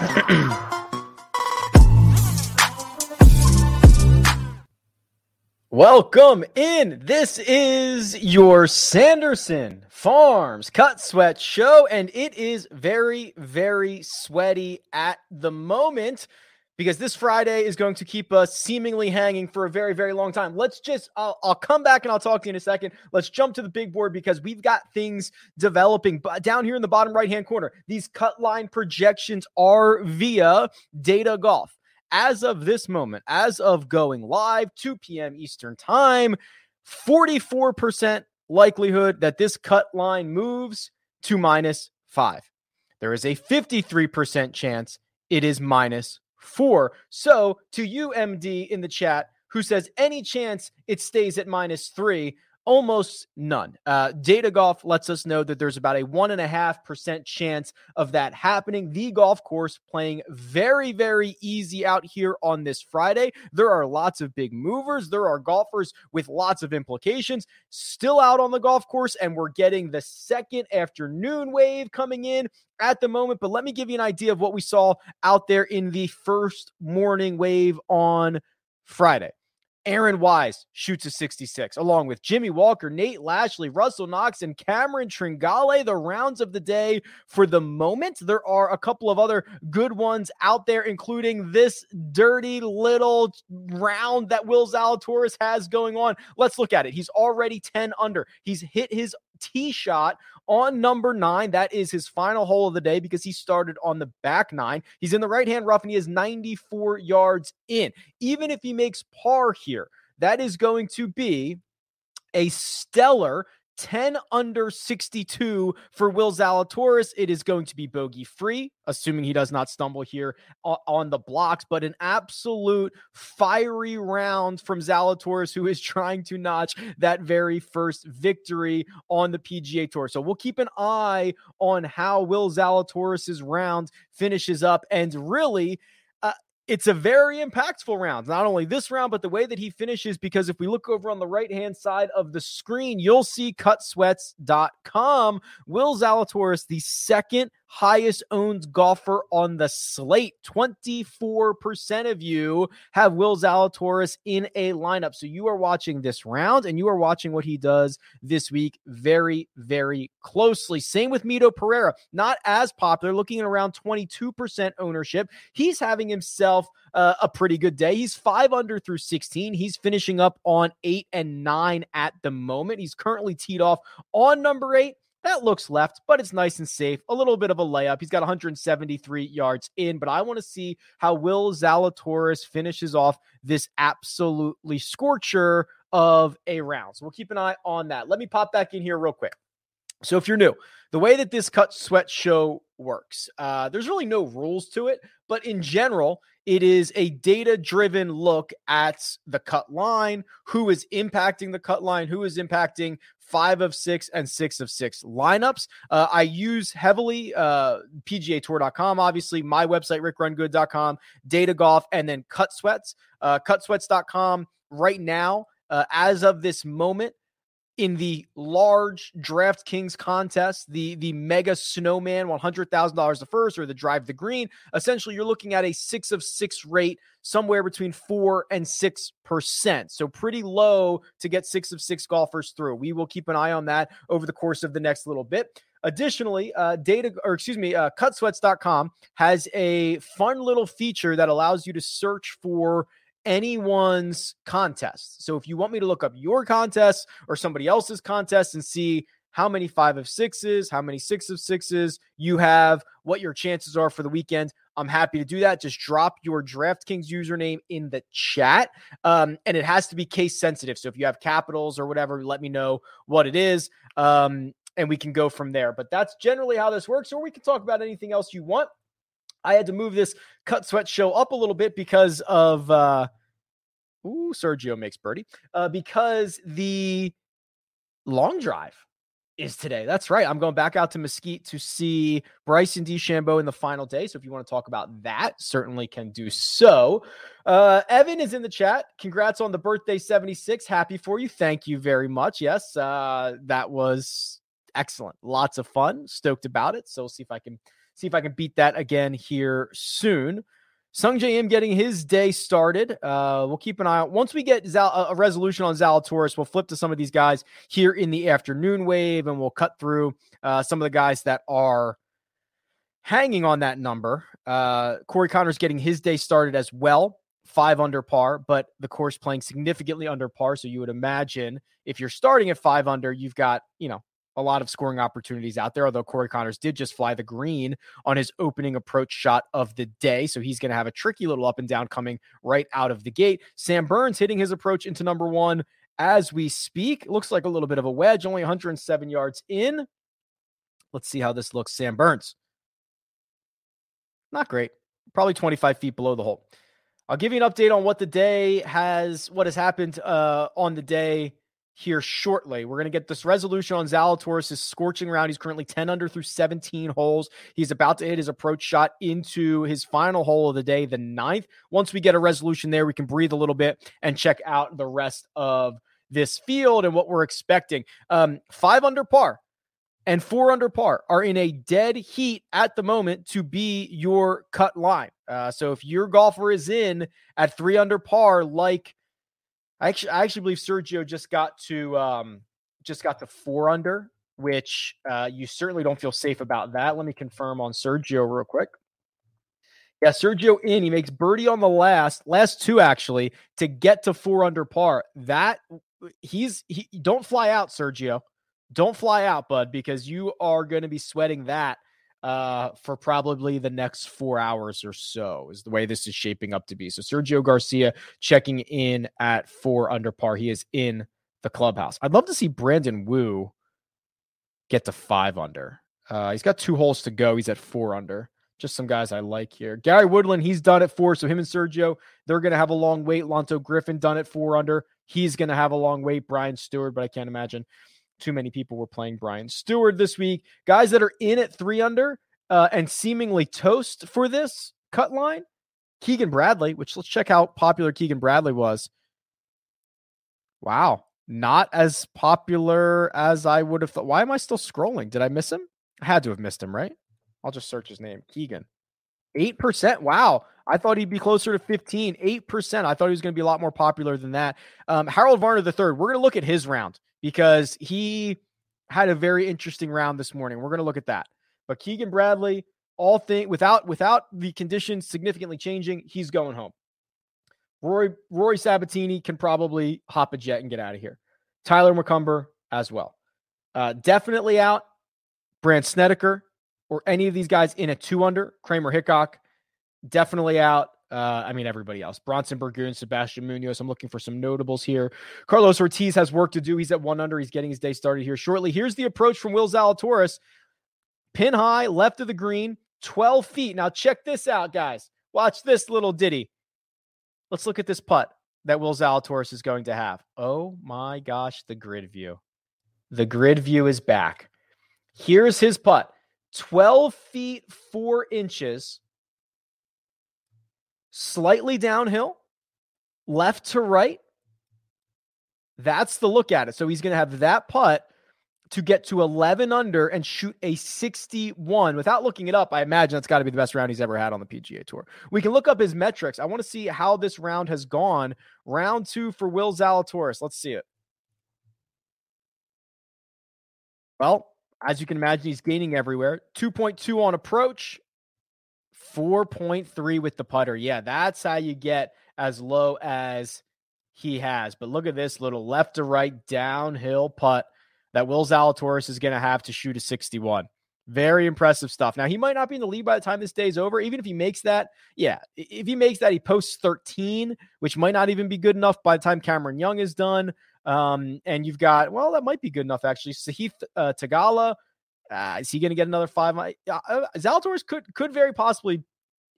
Welcome in. This is your Sanderson Farms Cut Sweat Show, and it is very, very sweaty at the moment because this Friday is going to keep us seemingly hanging for a very, very long time. Let's just, I'll, I'll, come back and I'll talk to you in a second. Let's jump to the big board because we've got things developing. But down here in the bottom right hand corner, these cut line projections are via Data Golf as of this moment, as of going live, 2 p.m. Eastern Time, 44% likelihood that this cut line moves to minus five. There is a 53% chance it is minus four. So, to you, MD, in the chat, who says any chance it stays at minus three, almost none. Uh, Data Golf lets us know that there's about a one and a half percent chance of that happening. The golf course playing very, very easy out here on this Friday. There are lots of big movers. There are golfers with lots of implications still out on the golf course, and we're getting the second afternoon wave coming in at the moment. But let me give you an idea of what we saw out there in the first morning wave on Friday. Aaron Wise shoots a 66, along with Jimmy Walker, Nate Lashley, Russell Knox, and Cameron Tringale. The rounds of the day for the moment. There are a couple of other good ones out there, including this dirty little round that Will Zalatoris has going on. Let's look at it. He's already 10 under. He's hit his tee shot on number nine. That is his final hole of the day because he started on the back nine. He's in the right hand rough and he is 94 yards in. Even if he makes par here, that is going to be a stellar 10 under 62 for Will Zalatoris. It is going to be bogey free, assuming he does not stumble here on the blocks, but an absolute fiery round from Zalatoris, who is trying to notch that very first victory on the PGA Tour. So we'll keep an eye on how Will Zalatoris's round finishes up and really it's a very impactful round. Not only this round, but the way that he finishes. Because if we look over on the right hand side of the screen, you'll see cutsweats.com. Will Zalatoris, the second highest owned golfer on the slate. 24% of you have Will Zalatoris in a lineup. So you are watching this round and you are watching what he does this week very, very closely. Same with Mito Pereira, not as popular, looking at around 22% ownership. He's having himself uh, a pretty good day. He's five under through 16. He's finishing up on eight and nine at the moment. He's currently teed off on number eight. That looks left, but it's nice and safe. A little bit of a layup. He's got 173 yards in, but I want to see how Will Zalatoris finishes off this absolutely scorcher of a round. So we'll keep an eye on that. Let me pop back in here real quick. So if you're new, the way that this cut sweat show works, uh, there's really no rules to it, but in general, it is a data driven look at the cut line, who is impacting the cut line, who is impacting five of six and six of six lineups. Uh, I use heavily uh, PGA Tour.com, obviously, my website, rickrungood.com, data golf, and then cut sweats. Uh, cutsweats.com right now, uh, as of this moment, in the large DraftKings contest, the the mega snowman, one hundred thousand dollars the first, or the drive the green. Essentially, you're looking at a six of six rate, somewhere between four and six percent. So pretty low to get six of six golfers through. We will keep an eye on that over the course of the next little bit. Additionally, uh, data or excuse me, uh, cutsweats.com has a fun little feature that allows you to search for anyone's contest. So if you want me to look up your contest or somebody else's contest and see how many five of sixes, how many six of sixes you have, what your chances are for the weekend. I'm happy to do that. Just drop your DraftKings username in the chat. Um, and it has to be case sensitive. So if you have capitals or whatever, let me know what it is. Um, and we can go from there. But that's generally how this works. Or we can talk about anything else you want. I had to move this cut sweat show up a little bit because of uh ooh, Sergio makes birdie. Uh, because the long drive is today. That's right. I'm going back out to Mesquite to see Bryson DeChambeau in the final day. So if you want to talk about that, certainly can do so. Uh, Evan is in the chat. Congrats on the birthday 76. Happy for you. Thank you very much. Yes, uh, that was excellent. Lots of fun. Stoked about it. So we'll see if I can See if I can beat that again here soon. Sungjae Im getting his day started. Uh, we'll keep an eye out. Once we get Zal- a resolution on Zalatoris, we'll flip to some of these guys here in the afternoon wave and we'll cut through uh, some of the guys that are hanging on that number. Uh, Corey Connor's getting his day started as well, five under par, but the course playing significantly under par. So you would imagine if you're starting at five under, you've got, you know, a lot of scoring opportunities out there, although Corey Conners did just fly the green on his opening approach shot of the day. So he's going to have a tricky little up and down coming right out of the gate. Sam Burns hitting his approach into number one as we speak. Looks like a little bit of a wedge, only 107 yards in. Let's see how this looks. Sam Burns. Not great. Probably 25 feet below the hole. I'll give you an update on what the day has, what has happened uh, on the day here shortly. We're going to get this resolution on Zalatoris' scorching round. He's currently 10 under through 17 holes. He's about to hit his approach shot into his final hole of the day, the ninth. Once we get a resolution there, we can breathe a little bit and check out the rest of this field and what we're expecting. Um, five under par and four under par are in a dead heat at the moment to be your cut line. Uh, so if your golfer is in at three under par, like I actually, I actually believe Sergio just got to um, just got to four under, which uh, you certainly don't feel safe about that. Let me confirm on Sergio real quick. Yeah, Sergio in. He makes birdie on the last, last two actually, to get to four under par. That he's he don't fly out, Sergio. Don't fly out, bud, because you are going to be sweating that uh, for probably the next four hours or so, is the way this is shaping up to be. So Sergio Garcia checking in at four under par. He is in the clubhouse. I'd love to see Brandon Wu get to five under. Uh, he's got two holes to go. He's at four under. Just some guys I like here. Gary Woodland, he's done it four. So him and Sergio, they're going to have a long wait. Lanto Griffin done it four under. He's going to have a long wait. Brian Stuard, but I can't imagine too many people were playing Brian Stuard this week. Guys that are in at three under uh, and seemingly toast for this cut line. Keegan Bradley, which let's check how popular Keegan Bradley was. Wow, not as popular as I would have thought. Why am I still scrolling? Did I miss him? I had to have missed him, right? I'll just search his name. Keegan. 8%. Wow. I thought he'd be closer to 15. 8%. I thought he was going to be a lot more popular than that. Um, Harold Varner III, we're going to look at his round because he had a very interesting round this morning. We're going to look at that. But Keegan Bradley, all thing without without the conditions significantly changing, he's going home. Rory Rory Sabatini can probably hop a jet and get out of here. Tyler McCumber as well. Uh, definitely out. Brandt Snedeker or any of these guys in a two under. Kramer Hickok definitely out. Uh, I mean, everybody else. Bronson Burgoon, Sebastian Munoz. I'm looking for some notables here. Carlos Ortiz has work to do. He's at one under. He's getting his day started here shortly. Here's the approach from Will Zalatoris. Pin high, left of the green, 12 feet. Now, check this out, guys. Watch this little ditty. Let's look at this putt that Will Zalatoris is going to have. Oh my gosh, the grid view. The grid view is back. Here's his putt 12 feet, four inches slightly downhill, left to right. That's the look at it. So he's going to have that putt to get to 11 under and shoot a 61. Without looking it up, I imagine that's got to be the best round he's ever had on the PGA Tour. We can look up his metrics. I want to see how this round has gone. Round two for Will Zalatoris. Let's see it. Well, as you can imagine, he's gaining everywhere. 2.2 on approach, 4.3 with the putter. Yeah, that's how you get as low as he has. But look at this little left to right downhill putt that Will Zalatoris is going to have to shoot a 61. Very impressive stuff. Now, he might not be in the lead by the time this day is over. Even if he makes that, yeah, if he makes that, he posts 13, which might not even be good enough by the time Cameron Young is done. Um, and you've got, well, that might be good enough, actually. Sahith uh, Theegala, uh, is he going to get another five? Uh, Zalatoris could could very possibly,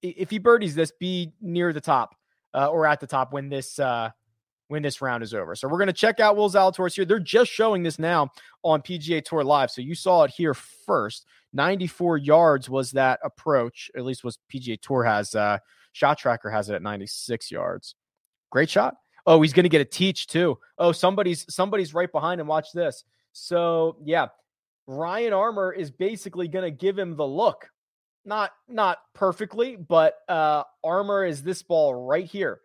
if he birdies this, be near the top uh, or at the top when this uh, when this round is over. So we're going to check out Will Zalatoris here. They're just showing this now on PGA Tour Live, so you saw it here first. 94 yards was that approach. At least was PGA Tour has. Uh, shot Tracker has it at 96 yards. Great shot. Oh, he's going to get a teach too. Oh, somebody's somebody's right behind him. Watch this. So yeah, Ryan Armour is basically going to give him the look. not not perfectly, but uh Armour is this ball right here.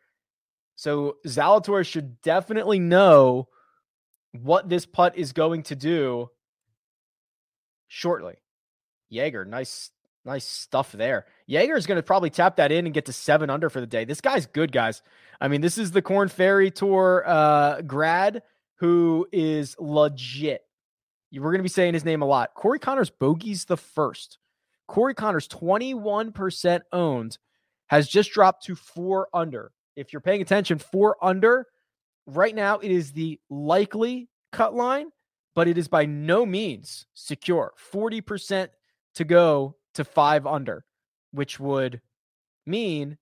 So Zalatoris should definitely know what this putt is going to do shortly. Jaeger, nice, nice stuff there. Jaeger is going to probably tap that in and get to seven under for the day. This guy's good, guys. I mean, this is the Corn Ferry Tour uh, grad who is legit. We're going to be saying his name a lot. Corey Conners bogeys the first. Corey Conners, 21% owned, has just dropped to four under. If you're paying attention, four under right now, it is the likely cut line, but it is by no means secure. 40% to go to five under, which would mean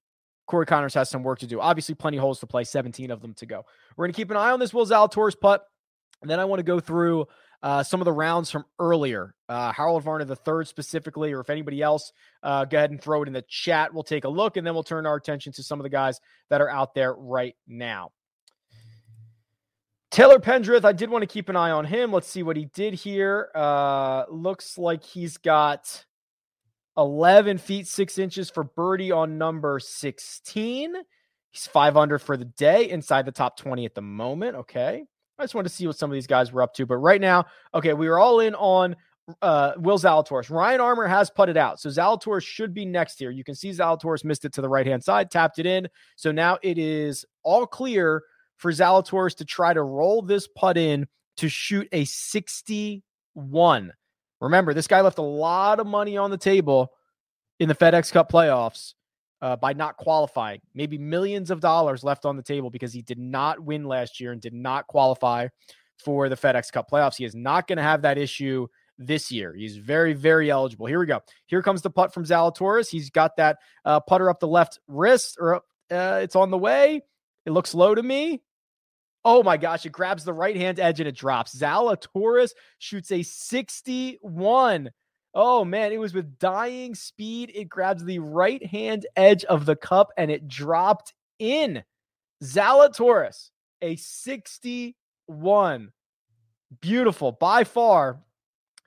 Corey Conners has some work to do. Obviously, plenty holes to play, 17 of them to go. We're going to keep an eye on this Will Zalatoris putt. And then I want to go through uh, some of the rounds from earlier. Uh, Harold Varner the third specifically, or if anybody else, uh, go ahead and throw it in the chat. We'll take a look, and then we'll turn our attention to some of the guys that are out there right now. Taylor Pendrith, I did want to keep an eye on him. Let's see what he did here. Uh, looks like he's got 11 feet 6 inches for birdie on number 16. He's five under for the day, inside the top 20 at the moment. Okay. I just wanted to see what some of these guys were up to. But right now, okay, we are all in on uh, Will Zalatoris. Ryan Armour has putted out. So Zalatoris should be next here. You can see Zalatoris missed it to the right hand side, tapped it in. So now it is all clear for Zalatoris to try to roll this putt in to shoot a 61. Remember, this guy left a lot of money on the table in the FedEx Cup playoffs uh, by not qualifying. Maybe millions of dollars left on the table because he did not win last year and did not qualify for the FedEx Cup playoffs. He is not going to have that issue this year. He's very, very eligible. Here we go. Here comes the putt from Zalatoris. He's got that uh, putter up the left wrist, or uh, it's on the way. It looks low to me. Oh my gosh, it grabs the right hand edge and it drops. Zalatoris shoots a 61. Oh man, it was with dying speed. It grabs the right hand edge of the cup and it dropped in. Zalatoris, a 61. Beautiful. By far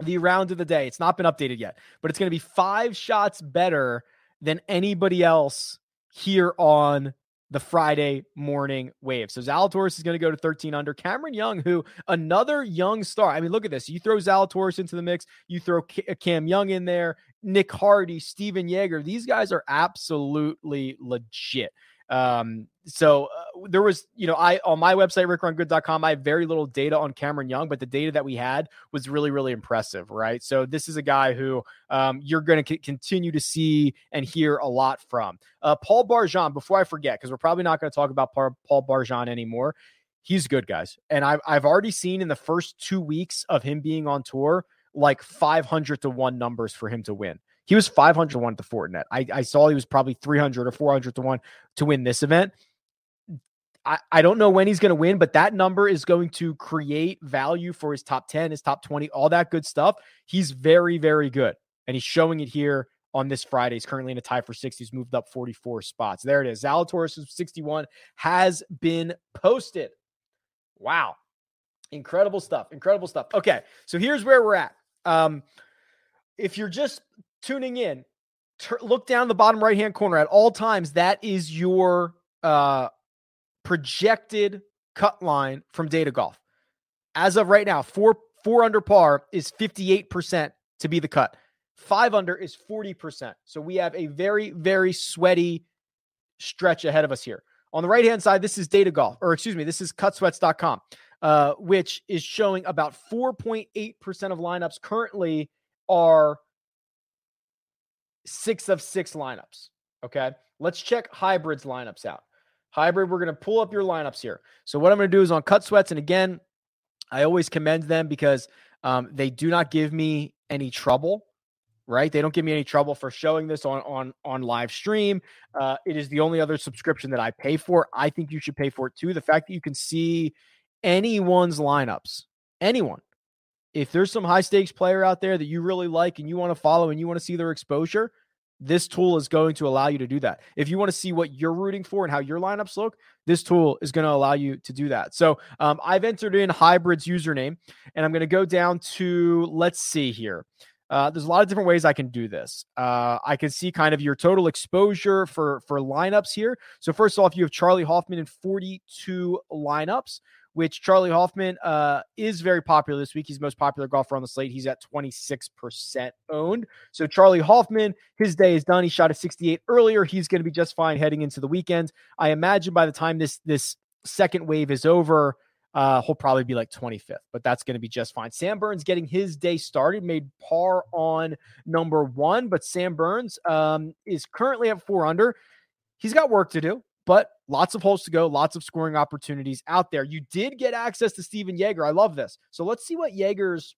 the round of the day. It's not been updated yet, but it's going to be five shots better than anybody else here on the Friday morning wave. So Zalatoris is going to go to 13 under. Cameron Young, who another young star. I mean, look at this. You throw Zalatoris into the mix, you throw uh, Cam Young in there, Nick Hardy, Stephan Jaeger. These guys are absolutely legit. Um, so uh, there was, you know, I on my website, rickrungood.com, I have very little data on Cameron Young, but the data that we had was really, really impressive, right? So this is a guy who um, you're going to c- continue to see and hear a lot from. Uh, Paul Barjon, before I forget, because we're probably not going to talk about Paul Barjon anymore. He's good, guys. And I've, I've already seen in the first two weeks of him being on tour, like 500 to one numbers for him to win. He was 500 to 1 at the Fortinet. I, I saw he was probably 300 or 400 to 1 to win this event. I, I don't know when he's going to win, but that number is going to create value for his top 10, his top 20, all that good stuff. He's very, very good. And he's showing it here on this Friday. He's currently in a tie for 60. He's moved up 44 spots. There it is. Zalatoris 61 has been posted. Wow. Incredible stuff. Incredible stuff. Okay. So here's where we're at. Um, if you're just tuning in, look down the bottom right hand corner at all times. That is your uh, projected cut line from Data Golf. As of right now, four four under par is 58% to be the cut. Five under is 40%. So we have a very, very sweaty stretch ahead of us here. On the right hand side, this is Data Golf, or excuse me, this is cutsweats.com, uh, which is showing about 4.8% of lineups currently are six of six lineups. Okay. Let's check hybrids lineups out. Hybrid, we're going to pull up your lineups here. So, what I'm going to do is on Cut Sweats, and again, I always commend them because um, they do not give me any trouble right they don't give me any trouble for showing this on on on live stream uh, it is the only other subscription that i pay for i think you should pay for it too the fact that you can see anyone's lineups anyone if there's some high stakes player out there that you really like and you want to follow and you want to see their exposure, this tool is going to allow you to do that. If you want to see what you're rooting for and how your lineups look, this tool is going to allow you to do that. So um, I've entered in Hybrid's username and I'm going to go down to, let's see here. Uh, there's a lot of different ways I can do this. Uh, I can see kind of your total exposure for for lineups here. So first off, you have Charlie Hoffman in 42 lineups, which Charlie Hoffman uh, is very popular this week. He's the most popular golfer on the slate. He's at 26% owned. So Charlie Hoffman, his day is done. He shot a 68 earlier. He's going to be just fine heading into the weekend. I imagine by the time this this second wave is over, uh, he'll probably be like 25th, but that's going to be just fine. Sam Burns getting his day started, made par on number one, but Sam Burns um, is currently at four under. He's got work to do, but lots of holes to go, lots of scoring opportunities out there. You did get access to Stephan Jaeger. I love this. So let's see what Jaeger's.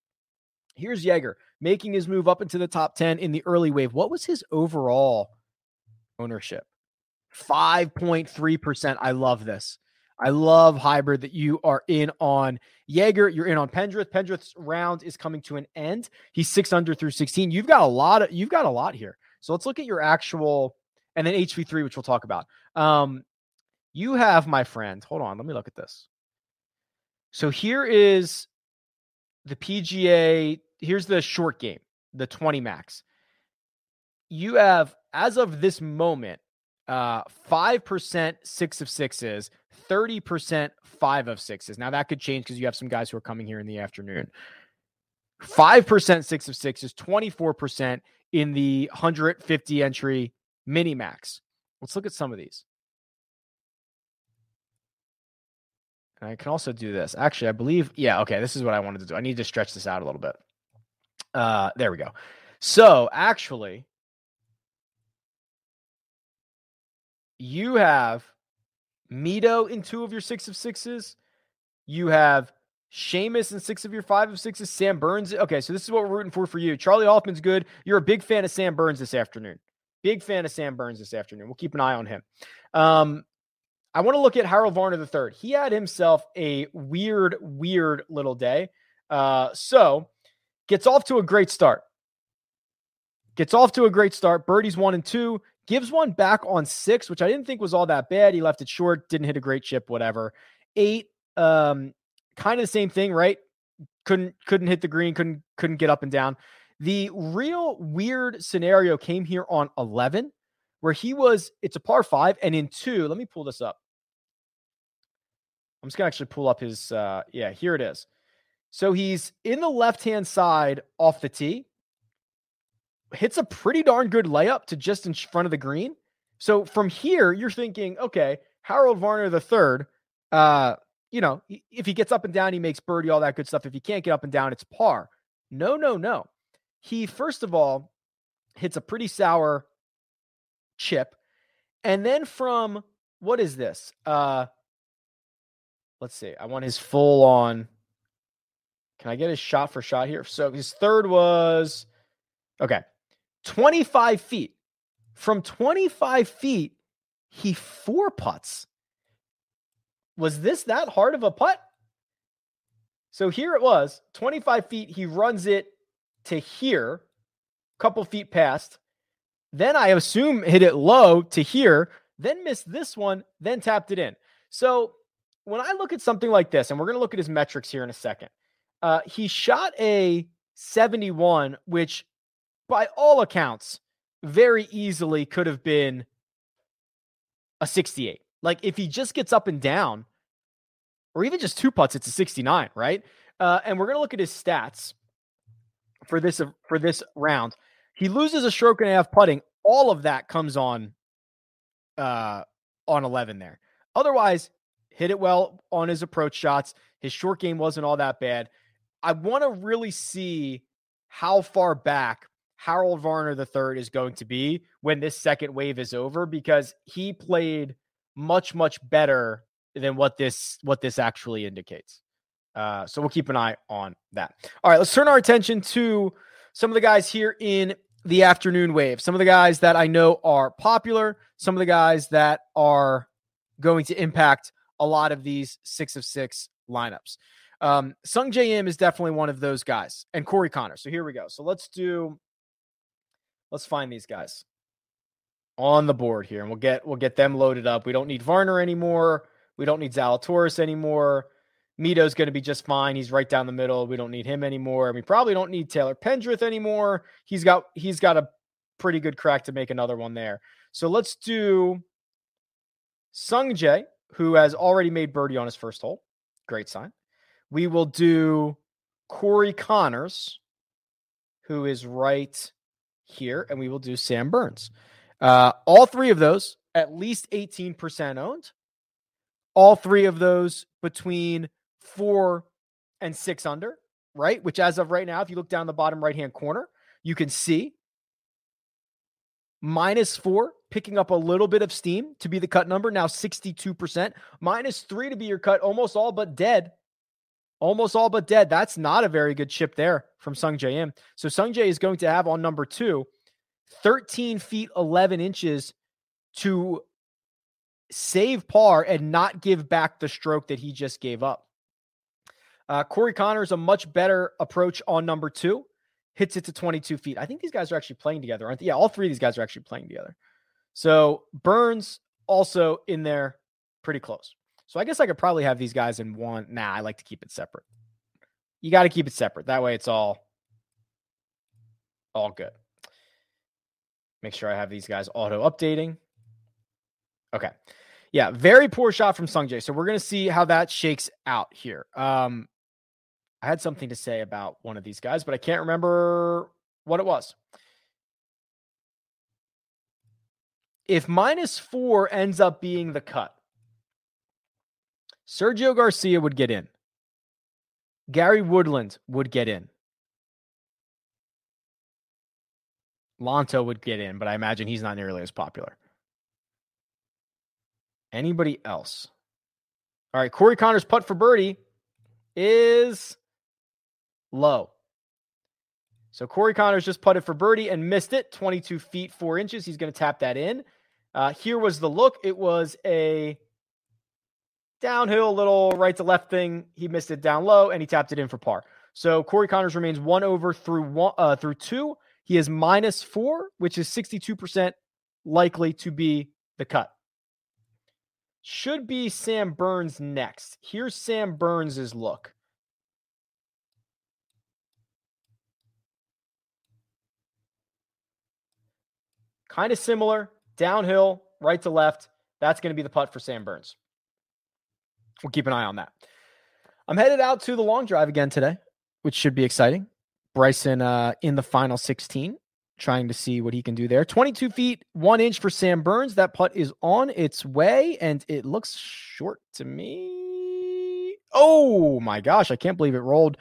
Here's Jaeger making his move up into the top 10 in the early wave. What was his overall ownership? 5.3%. I love this. I love hybrid that you are in on Jaeger. You're in on Pendrith. Pendrith's round is coming to an end. He's six under through 16. You've got a lot of you've got a lot here. So let's look at your actual and then HV3, which we'll talk about. Um, you have, my friend, hold on, let me look at this. So here is the PGA, here's the short game, the 20 max. You have, as of this moment, uh, 5% six of sixes, 30% five of sixes. Now that could change because you have some guys who are coming here in the afternoon. 5% six of sixes, 24% in the 150 entry mini max. Let's look at some of these. And I can also do this. Actually, I believe, yeah, okay, this is what I wanted to do. I need to stretch this out a little bit. Uh, there we go. So actually, you have Mito in two of your six of sixes. You have Seamus in six of your five of sixes. Sam Burns. Okay, so this is what we're rooting for for you. Charlie Hoffman's good. You're a big fan of Sam Burns this afternoon. Big fan of Sam Burns this afternoon. We'll keep an eye on him. Um, I want to look at Harold Varner III. He had himself a weird, weird little day. Uh, so gets off to a great start. Gets off to a great start. Birdies one and two. Gives one back on six, which I didn't think was all that bad. He left it short, didn't hit a great chip, whatever. Eight, um, kind of the same thing, right? Couldn't couldn't hit the green, couldn't couldn't get up and down. The real weird scenario came here on 11, where he was, it's a par five, and in two, let me pull this up. I'm just going to actually pull up his, uh, yeah, here it is. So he's in the left hand side off the tee, hits a pretty darn good layup to just in front of the green. So from here, you're thinking, okay, Harold Varner the third, uh, you know, if he gets up and down, he makes birdie, all that good stuff. If he can't get up and down, it's par. No, no, no he first of all hits a pretty sour chip. And then from what is this? Uh let's see. I want his full on. Can I get his shot for shot here? So his third was okay, 25 feet. From 25 feet, he four putts. Was this that hard of a putt? So here it was 25 feet. He runs it to here, couple feet past. Then I assume hit it low to here, then missed this one, then tapped it in. So when I look at something like this, and we're going to look at his metrics here in a second, uh, he shot a 71, which by all accounts, very easily could have been a 68. Like if he just gets up and down, or even just two putts, it's a 69, right? Uh, and we're going to look at his stats for this for this round. He loses a stroke and a half putting. All of that comes on uh on 11 there. Otherwise, hit it well on his approach shots. His short game wasn't all that bad. I want to really see how far back Harold Varner III is going to be when this second wave is over because he played much much better than what this what this actually indicates. Uh, so we'll keep an eye on that. All right, let's turn our attention to some of the guys here in the afternoon wave. Some of the guys that I know are popular, some of the guys that are going to impact a lot of these six of six lineups. Um, Sungjae Im is definitely one of those guys, and Corey Connor. So here we go. So let's do, let's find these guys on the board here, and we'll get we'll get them loaded up. We don't need Varner anymore. We don't need Zalatoris anymore. Mito's going to be just fine. He's right down the middle. We don't need him anymore. We probably don't need Taylor Pendrith anymore. He's got he's got a pretty good crack to make another one there. So let's do Sung Jae, who has already made birdie on his first hole. Great sign. We will do Corey Conners, who is right here, and we will do Sam Burns. Uh, all three of those at least 18% owned. All three of those between four and six under, right? Which, as of right now, if you look down the bottom right hand corner, you can see minus four, picking up a little bit of steam to be the cut number, now 62%. Minus three to be your cut, almost all but dead almost all but dead. That's not a very good chip there from Sung Jae Im. So Sung Jae is going to have on number two 13 feet 11 inches to save par and not give back the stroke that he just gave up. Uh, Corey Conners a much better approach on number two, hits it to 22 feet. I think these guys are actually playing together, aren't they? Yeah, all three of these guys are actually playing together. So Burns also in there pretty close. So I guess I could probably have these guys in one. Nah, I like to keep it separate. You got to keep it separate. That way it's all all good. Make sure I have these guys auto updating. Okay. Yeah, very poor shot from Sungjae. So we're going to see how that shakes out here. Um I had something to say about one of these guys, but I can't remember what it was. If minus 4 ends up being the cut, Sergio Garcia would get in. Gary Woodland would get in. Lanto would get in, but I imagine he's not nearly as popular. Anybody else? All right, Corey Conners putt for birdie is low. So Corey Conners just putted for birdie and missed it, 22 feet, four inches. He's going to tap that in. Uh, here was the look. It was a downhill, little right to left thing. He missed it down low and he tapped it in for par. So Corey Conners remains one over through one uh, through two. He is minus four, which is 62% likely to be the cut. Should be Sam Burns next. Here's Sam Burns's look. Kind of similar, downhill, right to left. That's going to be the putt for Sam Burns we'll keep an eye on that. I'm headed out to the long drive again today, which should be exciting. Bryson uh, in the final 16, trying to see what he can do there. 22 feet, one inch for Sam Burns. That putt is on its way, and it looks short to me. Oh my gosh, I can't believe it rolled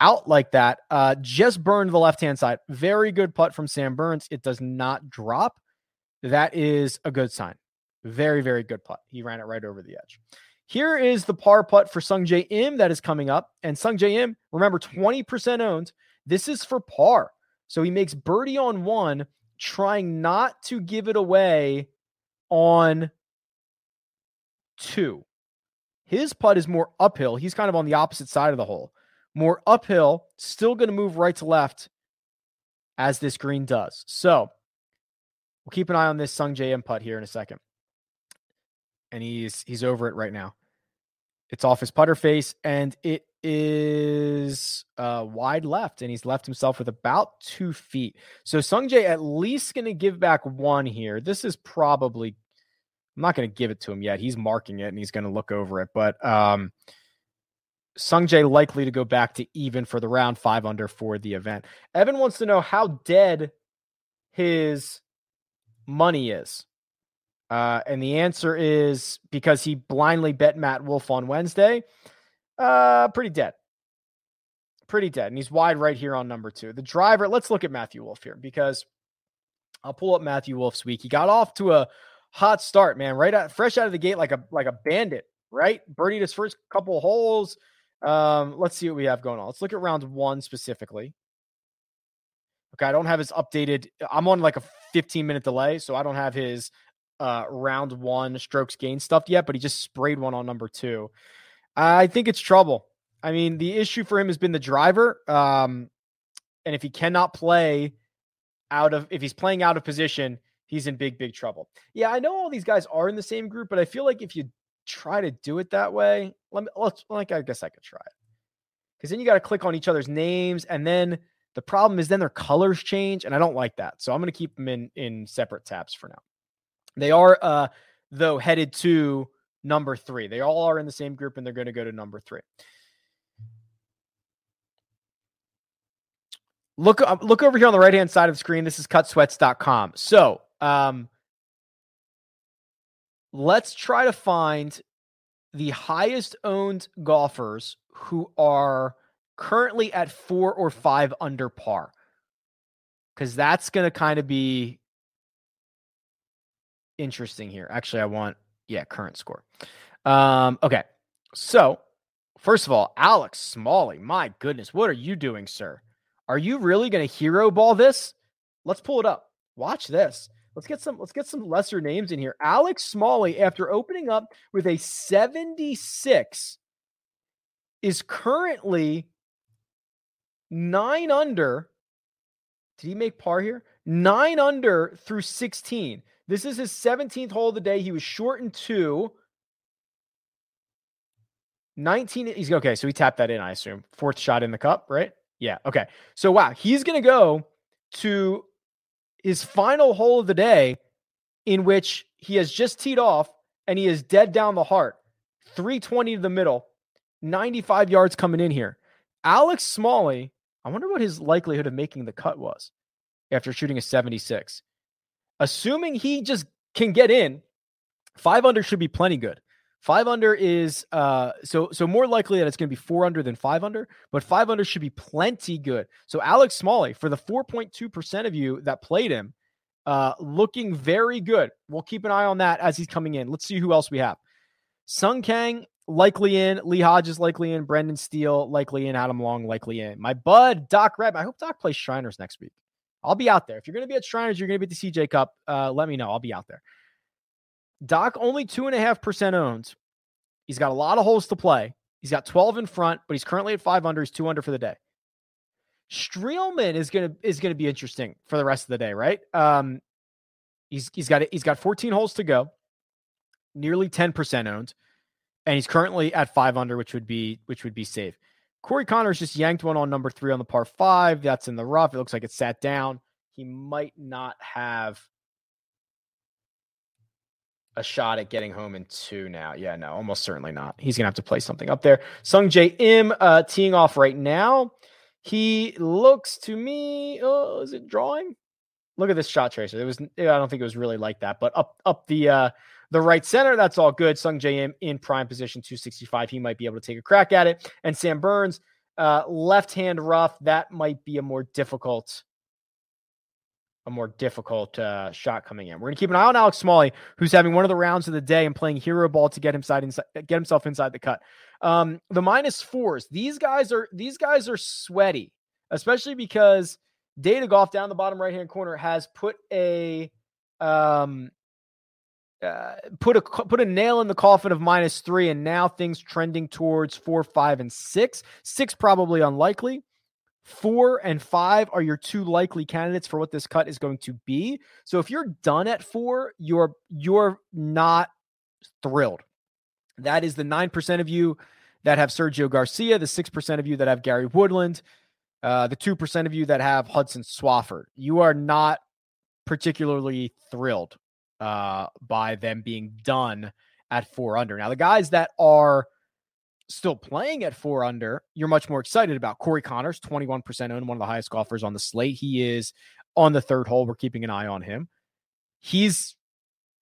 out like that. Uh, just burned the left hand side. Very good putt from Sam Burns. It does not drop. That is a good sign. Very, very good putt. He ran it right over the edge. Here is the par putt for Sung Jae Im that is coming up. And Sung Jae Im, remember, 20% owned. This is for par. So he makes birdie on one, trying not to give it away on two. His putt is more uphill. He's kind of on the opposite side of the hole. More uphill, still going to move right to left as this green does. So we'll keep an eye on this Sung Im putt here in a second. And he's he's over it right now. It's off his putter face, and it is uh, wide left, and he's left himself with about two feet. So Sungjae at least going to give back one here. This is probably I'm not going to give it to him yet. He's marking it, and he's going to look over it. But um, Sungjae likely to go back to even for the round five under for the event. Evan wants to know how dead his money is. Uh, and the answer is because he blindly bet Matt Wolff on Wednesday. Uh, pretty dead. Pretty dead. And he's wide right here on number two. The driver, let's look at Matthew Wolff here because I'll pull up Matthew Wolff's week. He got off to a hot start, man. Right out fresh out of the gate like a like a bandit, right? Birdied his first couple holes. Um, let's see what we have going on. Let's look at round one specifically. Okay, I don't have his updated. I'm on like a 15 minute delay, so I don't have his uh, round one strokes gain stuff yet, but he just sprayed one on number two. I think it's trouble. I mean, the issue for him has been the driver. Um, and if he cannot play out of, if he's playing out of position, he's in big, big trouble. Yeah, I know all these guys are in the same group, but I feel like if you try to do it that way. Let me let's like I guess I could try it. Because then you got to click on each other's names, and then the problem is then their colors change, and I don't like that. So I'm going to keep them in in separate tabs for now. They are uh though headed to number three. They all are in the same group, and they're going to go to number three. Look, uh, look over here on the right hand side of the screen. This is cutsweats.com. So, um, let's try to find the highest owned golfers who are currently at four or five under par. Because that's going to kind of be interesting here. Actually, I want, yeah, current score. Um, okay. So, first of all, Alex Smalley, my goodness, what are you doing, sir? Are you really going to hero ball this? Let's pull it up. Watch this. Let's get some let's get some lesser names in here. Alex Smalley after opening up with a 76 is currently 9 under. Did he make par here? 9 under through 16. This is his 17th hole of the day. He was short in 2. 19 he's okay, so he tapped that in, I assume. Fourth shot in the cup, right? Yeah, okay. So wow, he's going to go to his final hole of the day, in which he has just teed off and he is dead down the heart, 320 to the middle, 95 yards coming in here. Alex Smalley, I wonder what his likelihood of making the cut was after shooting a 76. Assuming he just can get in, five under should be plenty good. Five under is uh so so more likely that it's going to be four under than five under, but five under should be plenty good. So Alex Smalley for the 4.2% of you that played him, uh looking very good. We'll keep an eye on that as he's coming in. Let's see who else we have. Sung Kang likely in, Lee Hodges likely in, Brendan Steele likely in, Adam Long likely in. My bud Doc Reb. I hope Doc plays Shriners next week. I'll be out there. If you're going to be at Shriners, you're going to be at the CJ Cup. Uh, let me know. I'll be out there. Doc only two and a half percent owned. He's got a lot of holes to play. He's got 12 in front, but he's currently at five under. He's two under for the day. Streelman is gonna is gonna be interesting for the rest of the day, right? Um, he's he's got he's got 14 holes to go, nearly 10% owned, and he's currently at five under, which would be which would be safe. Corey Conners just yanked one on number three on the par five. That's in the rough. It looks like it sat down. He might not have a shot at getting home in two now. Yeah, no, almost certainly not. He's gonna have to play something up there. Sungjae Im uh, teeing off right now. He looks to me. Oh, is it drawing? Look at this shot tracer. It was. I don't think it was really like that, but up up the uh, the right center. That's all good. Sungjae Im in prime position, two sixty five. He might be able to take a crack at it. And Sam Burns, uh, left hand rough. That might be a more difficult a more difficult uh, shot coming in. We're going to keep an eye on Alex Smalley, who's having one of the rounds of the day and playing hero ball to get inside, inside get himself inside the cut. Um, the minus fours. These guys are these guys are sweaty, especially because Data Golf down the bottom right hand corner has put a um uh, put a put a nail in the coffin of minus three, and now things trending towards four, five, and six. Six probably unlikely. Four and five are your two likely candidates for what this cut is going to be. So if you're done at four, you're you're not thrilled. That is the nine percent of you that have Sergio Garcia, the six percent of you that have Gary Woodland, uh, the two percent of you that have Hudson Swafford. You are not particularly thrilled uh, by them being done at four under. Now the guys that are still playing at four under, you're much more excited about. Corey Conners, 21% owned, one of the highest golfers on the slate. He is on the third hole. We're keeping an eye on him. He's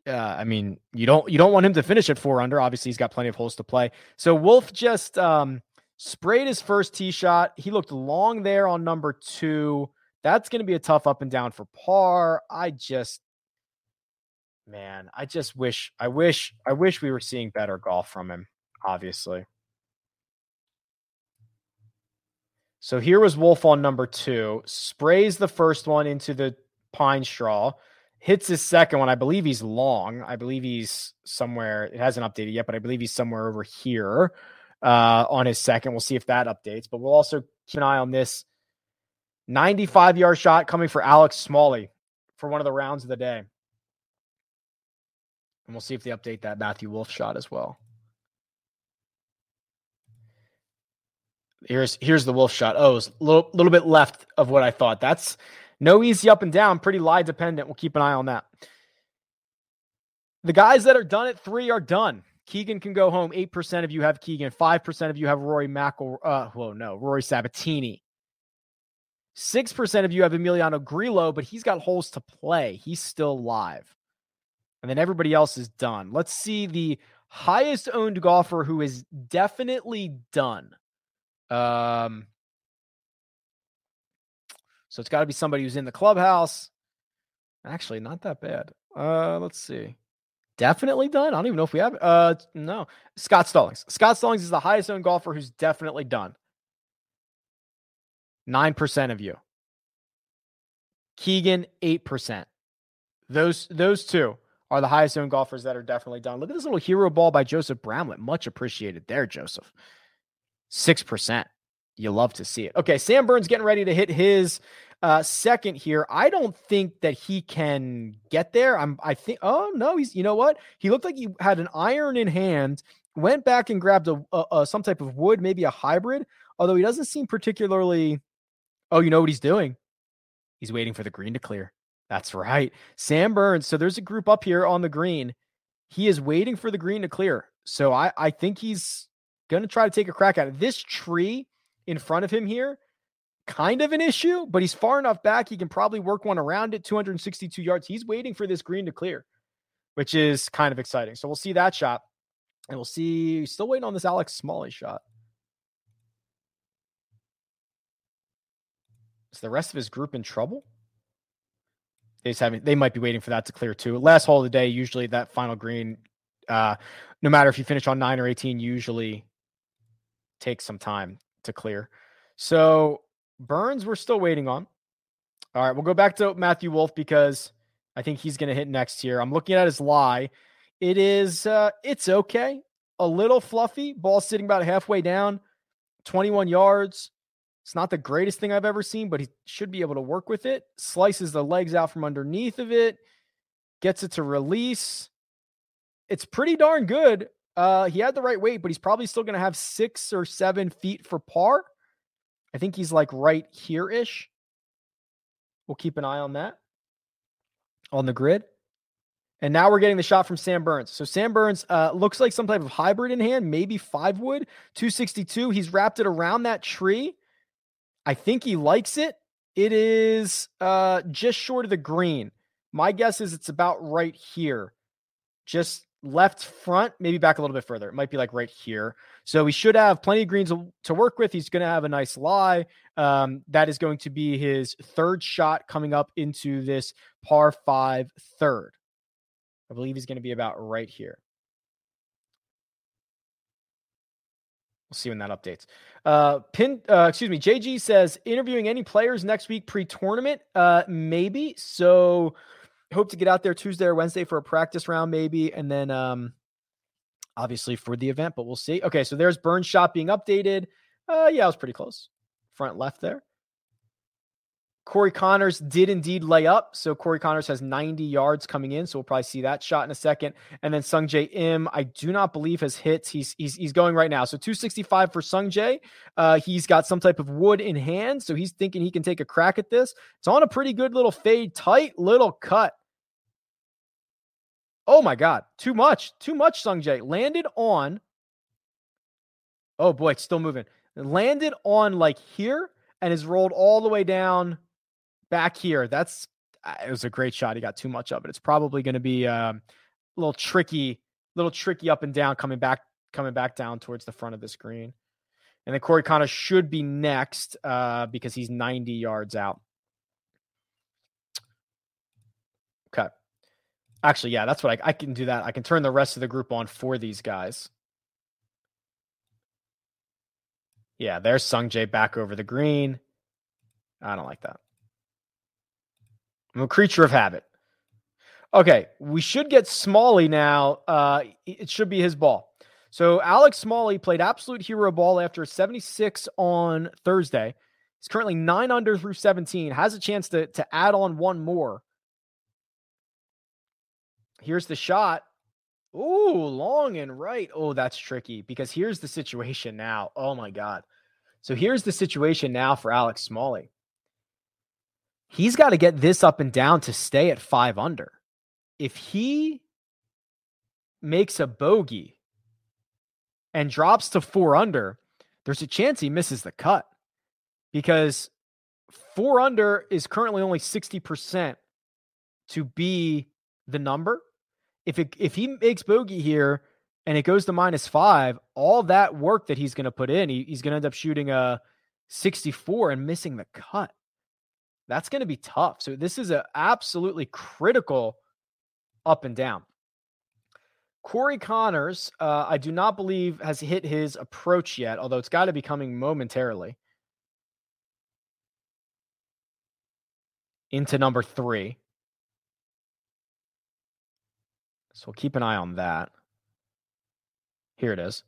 uh, I mean, you don't you don't want him to finish at four under. Obviously, he's got plenty of holes to play. So Wolff just um, sprayed his first tee shot. He looked long there on number two. That's going to be a tough up and down for par. I just, man, I just wish, I wish, I wish we were seeing better golf from him. Obviously. So here was Wolff on number two, sprays the first one into the pine straw, hits his second one. I believe he's long. I believe he's somewhere. It hasn't updated yet, but I believe he's somewhere over here uh, on his second. We'll see if that updates. But we'll also keep an eye on this 95 yard shot coming for Alex Smalley for one of the rounds of the day. And we'll see if they update that Matthew Wolff shot as well. Here's here's the Wolff shot. Oh, it's a little little bit left of what I thought. That's no easy up and down, pretty lie dependent. We'll keep an eye on that. The guys that are done at three are done. Keegan can go home. 8% of you have Keegan. 5% of you have Rory Mackel. Uh, whoa, no, Rory Sabatini. 6% of you have Emiliano Grillo, but he's got holes to play. He's still live. And then everybody else is done. Let's see the highest owned golfer who is definitely done. Um, so it's got to be somebody who's in the clubhouse. Actually, not that bad. Uh, let's see. Definitely done. I don't even know if we have. Uh, no. Scott Stallings. Scott Stallings is the highest owned golfer who's definitely done. Nine percent of you. Keegan, eight percent. Those those two are the highest owned golfers that are definitely done. Look at this little hero ball by Joseph Bramlett. Much appreciated there, Joseph. Six percent. You love to see it. Okay, Sam Burns getting ready to hit his uh, second here. I don't think that he can get there. I'm. I think. Oh no, he's. You know what? He looked like he had an iron in hand. Went back and grabbed a, a, a some type of wood, maybe a hybrid. Although he doesn't seem particularly. Oh, you know what he's doing? He's waiting for the green to clear. That's right, Sam Burns. So there's a group up here on the green. He is waiting for the green to clear. So I I think he's going to try to take a crack at it. This tree in front of him here, kind of an issue, but he's far enough back. He can probably work one around it, 262 yards. He's waiting for this green to clear, which is kind of exciting. So we'll see that shot. And we'll see, still waiting on this Alex Smalley shot. Is the rest of his group in trouble? They haven't, they might be waiting for that to clear too. Last hole of the day, usually that final green, uh, no matter if you finish on nine or 18, usually takes some time to clear. So Burns, we're still waiting on. All right, we'll go back to Matthew Wolff because I think he's going to hit next here. I'm looking at his lie. It is, uh, it's okay. A little fluffy. Ball sitting about halfway down, 21 yards. It's not the greatest thing I've ever seen, but he should be able to work with it. Slices the legs out from underneath of it, gets it to release. It's pretty darn good. Uh, he had the right weight, but he's probably still going to have six or seven feet for par. I think he's like right here ish. We'll keep an eye on that on the grid. And now we're getting the shot from Sam Burns. So Sam Burns uh, looks like some type of hybrid in hand, maybe five wood, 262. He's wrapped it around that tree. I think he likes it. It is uh, just short of the green. My guess is it's about right here. Just left front, maybe back a little bit further. It might be like right here. So we should have plenty of greens to work with. He's going to have a nice lie. Um, that is going to be his third shot coming up into this par five third. I believe he's going to be about right here. We'll see when that updates. Uh, pin, uh, excuse me. JG says interviewing any players next week pre-tournament. Uh, maybe. So hope to get out there Tuesday or Wednesday for a practice round, maybe, and then um, obviously for the event. But we'll see. Okay, so there's Burn Shot being updated. Uh, yeah, I was pretty close. Front left there. Corey Conners did indeed lay up. So Corey Conners has 90 yards coming in. So we'll probably see that shot in a second. And then Sungjae Im, I do not believe has hits. He's he's he's going right now. So 265 for Sungjae. Uh, he's got some type of wood in hand. So he's thinking he can take a crack at this. It's on a pretty good little fade, tight little cut. Oh my God. Too much. Too much, Sungjae. Landed on. Oh boy, it's still moving. Landed on like here and is rolled all the way down back here, that's uh, it was a great shot. He got too much of it. It's probably going to be um, a little tricky, little tricky up and down coming back, coming back down towards the front of the screen. And then Corey Conners should be next uh, because he's 90 yards out. Okay. Actually, yeah, that's what I, I can do that. I can turn the rest of the group on for these guys. Yeah, there's Sungjae back over the green. I don't like that. I'm a creature of habit. Okay, we should get Smalley now. Uh, it should be his ball. So Alex Smalley played absolute hero ball after 76 on Thursday. He's currently nine under through 17. Has a chance to to add on one more. Here's the shot. Ooh, long and right. Oh, that's tricky because here's the situation now. Oh my god. So here's the situation now for Alex Smalley. He's got to get this up and down to stay at five under. If he makes a bogey and drops to four under, there's a chance he misses the cut because four under is currently only 60% to be the number. If it, if he makes bogey here and it goes to minus five, all that work that he's going to put in, he, he's going to end up shooting a 64 and missing the cut. That's going to be tough. So this is a absolutely critical up and down. Corey Conners, uh, I do not believe has hit his approach yet, although it's got to be coming momentarily. Into number three. So we'll keep an eye on that. Here it is.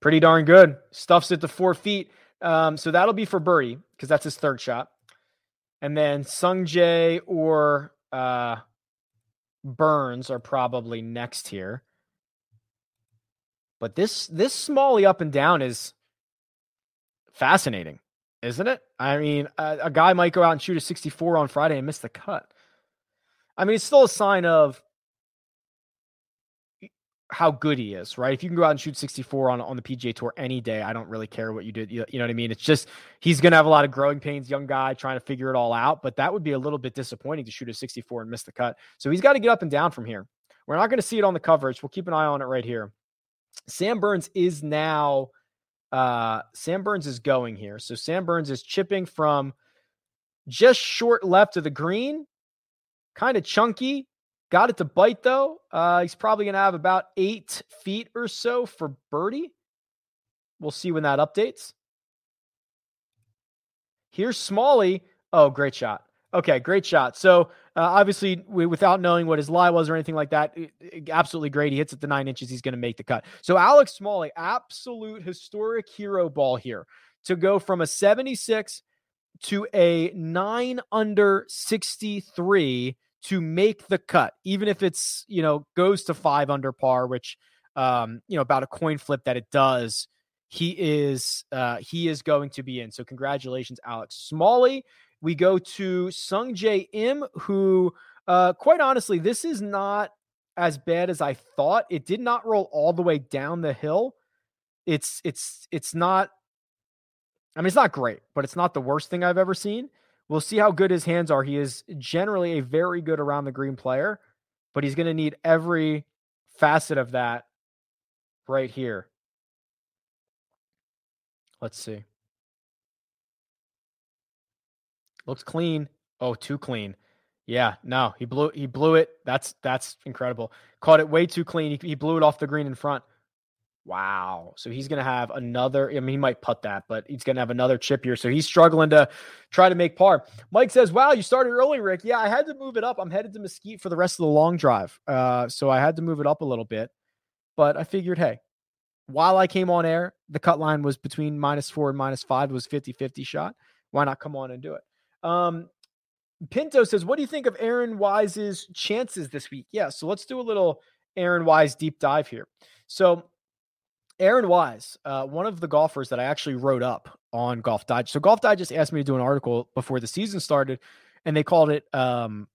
Pretty darn good. Stuffs it to four feet. Um, so that'll be for birdie because that's his third shot. And then Sungjae or uh, Burns are probably next here. But this this Smalley up and down is fascinating, isn't it? I mean, a, a guy might go out and shoot a 64 on Friday and miss the cut. I mean, it's still a sign of how good he is, right? If you can go out and shoot 64 on on the PGA Tour any day, I don't really care what you did. You, you know what I mean? It's just he's going to have a lot of growing pains, young guy trying to figure it all out. But that would be a little bit disappointing to shoot a 64 and miss the cut. So he's got to get up and down from here. We're not going to see it on the coverage. We'll keep an eye on it right here. Sam Burns is now uh Sam Burns is going here. So Sam Burns is chipping from just short left of the green, kind of chunky, Got it to bite though. Uh, he's probably going to have about eight feet or so for birdie. We'll see when that updates. Here's Smalley. Oh, great shot. Okay, great shot. So uh, obviously, we, without knowing what his lie was or anything like that, it, it, absolutely great. He hits it to nine inches. He's going to make the cut. So Alex Smalley, absolute historic hero ball here to go from a 76 to a nine under 63 to make the cut, even if it's, you know, goes to five under par, which, um, you know, about a coin flip that it does. He is, uh, he is going to be in. So congratulations, Alex Smalley. We go to Sungjae Im, who, uh, quite honestly, this is not as bad as I thought. It did not roll all the way down the hill. It's, it's, it's not, I mean, it's not great, but it's not the worst thing I've ever seen. We'll see how good his hands are. He is generally a very good around the green player, but he's going to need every facet of that right here. Let's see. Looks clean. Oh, too clean. Yeah, no, he blew he blew it. That's that's incredible. Caught it way too clean. He, he blew it off the green in front. Wow. So he's going to have another. I mean, he might put that, but he's going to have another chip here. So he's struggling to try to make par. Mike says, Wow, you started early, Rick. Yeah, I had to move it up. I'm headed to Mesquite for the rest of the long drive. Uh, so I had to move it up a little bit. But I figured, hey, while I came on air, the cut line was between minus four and minus five, it was 50 50 shot. Why not come on and do it? Um, Pinto says, What do you think of Aaron Wise's chances this week? Yeah, so let's do a little Aaron Wise deep dive here. So Aaron Wise, uh, one of the golfers that I actually wrote up on Golf Digest. So Golf Digest just asked me to do an article before the season started, and they called it, um,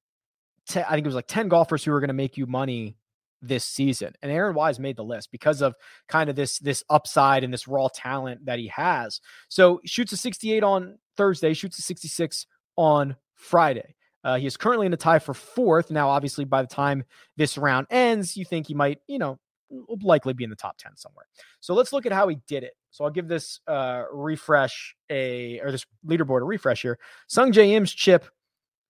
I think it was like 10 golfers who are going to make you money this season. And Aaron Wise made the list because of kind of this this upside and this raw talent that he has. So shoots a 68 on Thursday, shoots a 66 on Friday. Uh, he is currently in a tie for fourth. Now, obviously, by the time this round ends, you think he might, you know, will likely be in the top 10 somewhere. So let's look at how he did it. So I'll give this uh, refresh a or this leaderboard a refresh here. Sungjae Im's chip.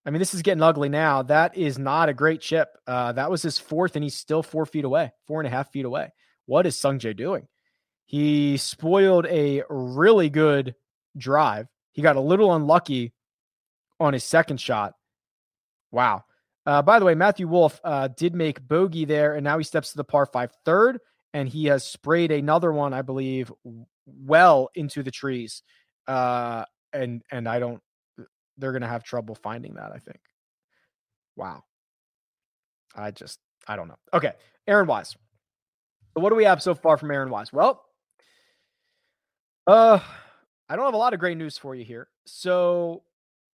I mean, this is getting ugly now. That is not a great chip. Uh, that was his fourth, and he's still four feet away, four and a half feet away. What is Sung Sungjae doing? He spoiled a really good drive. He got a little unlucky on his second shot. Wow. Uh, by the way, Matthew Wolff uh, did make bogey there, and now he steps to the par five third, and he has sprayed another one, I believe, well into the trees. Uh, and and I don't, they're gonna have trouble finding that. I think. Wow. I just I don't know. Okay, Aaron Wise. So What do we have so far from Aaron Wise? Well, uh, I don't have a lot of great news for you here. So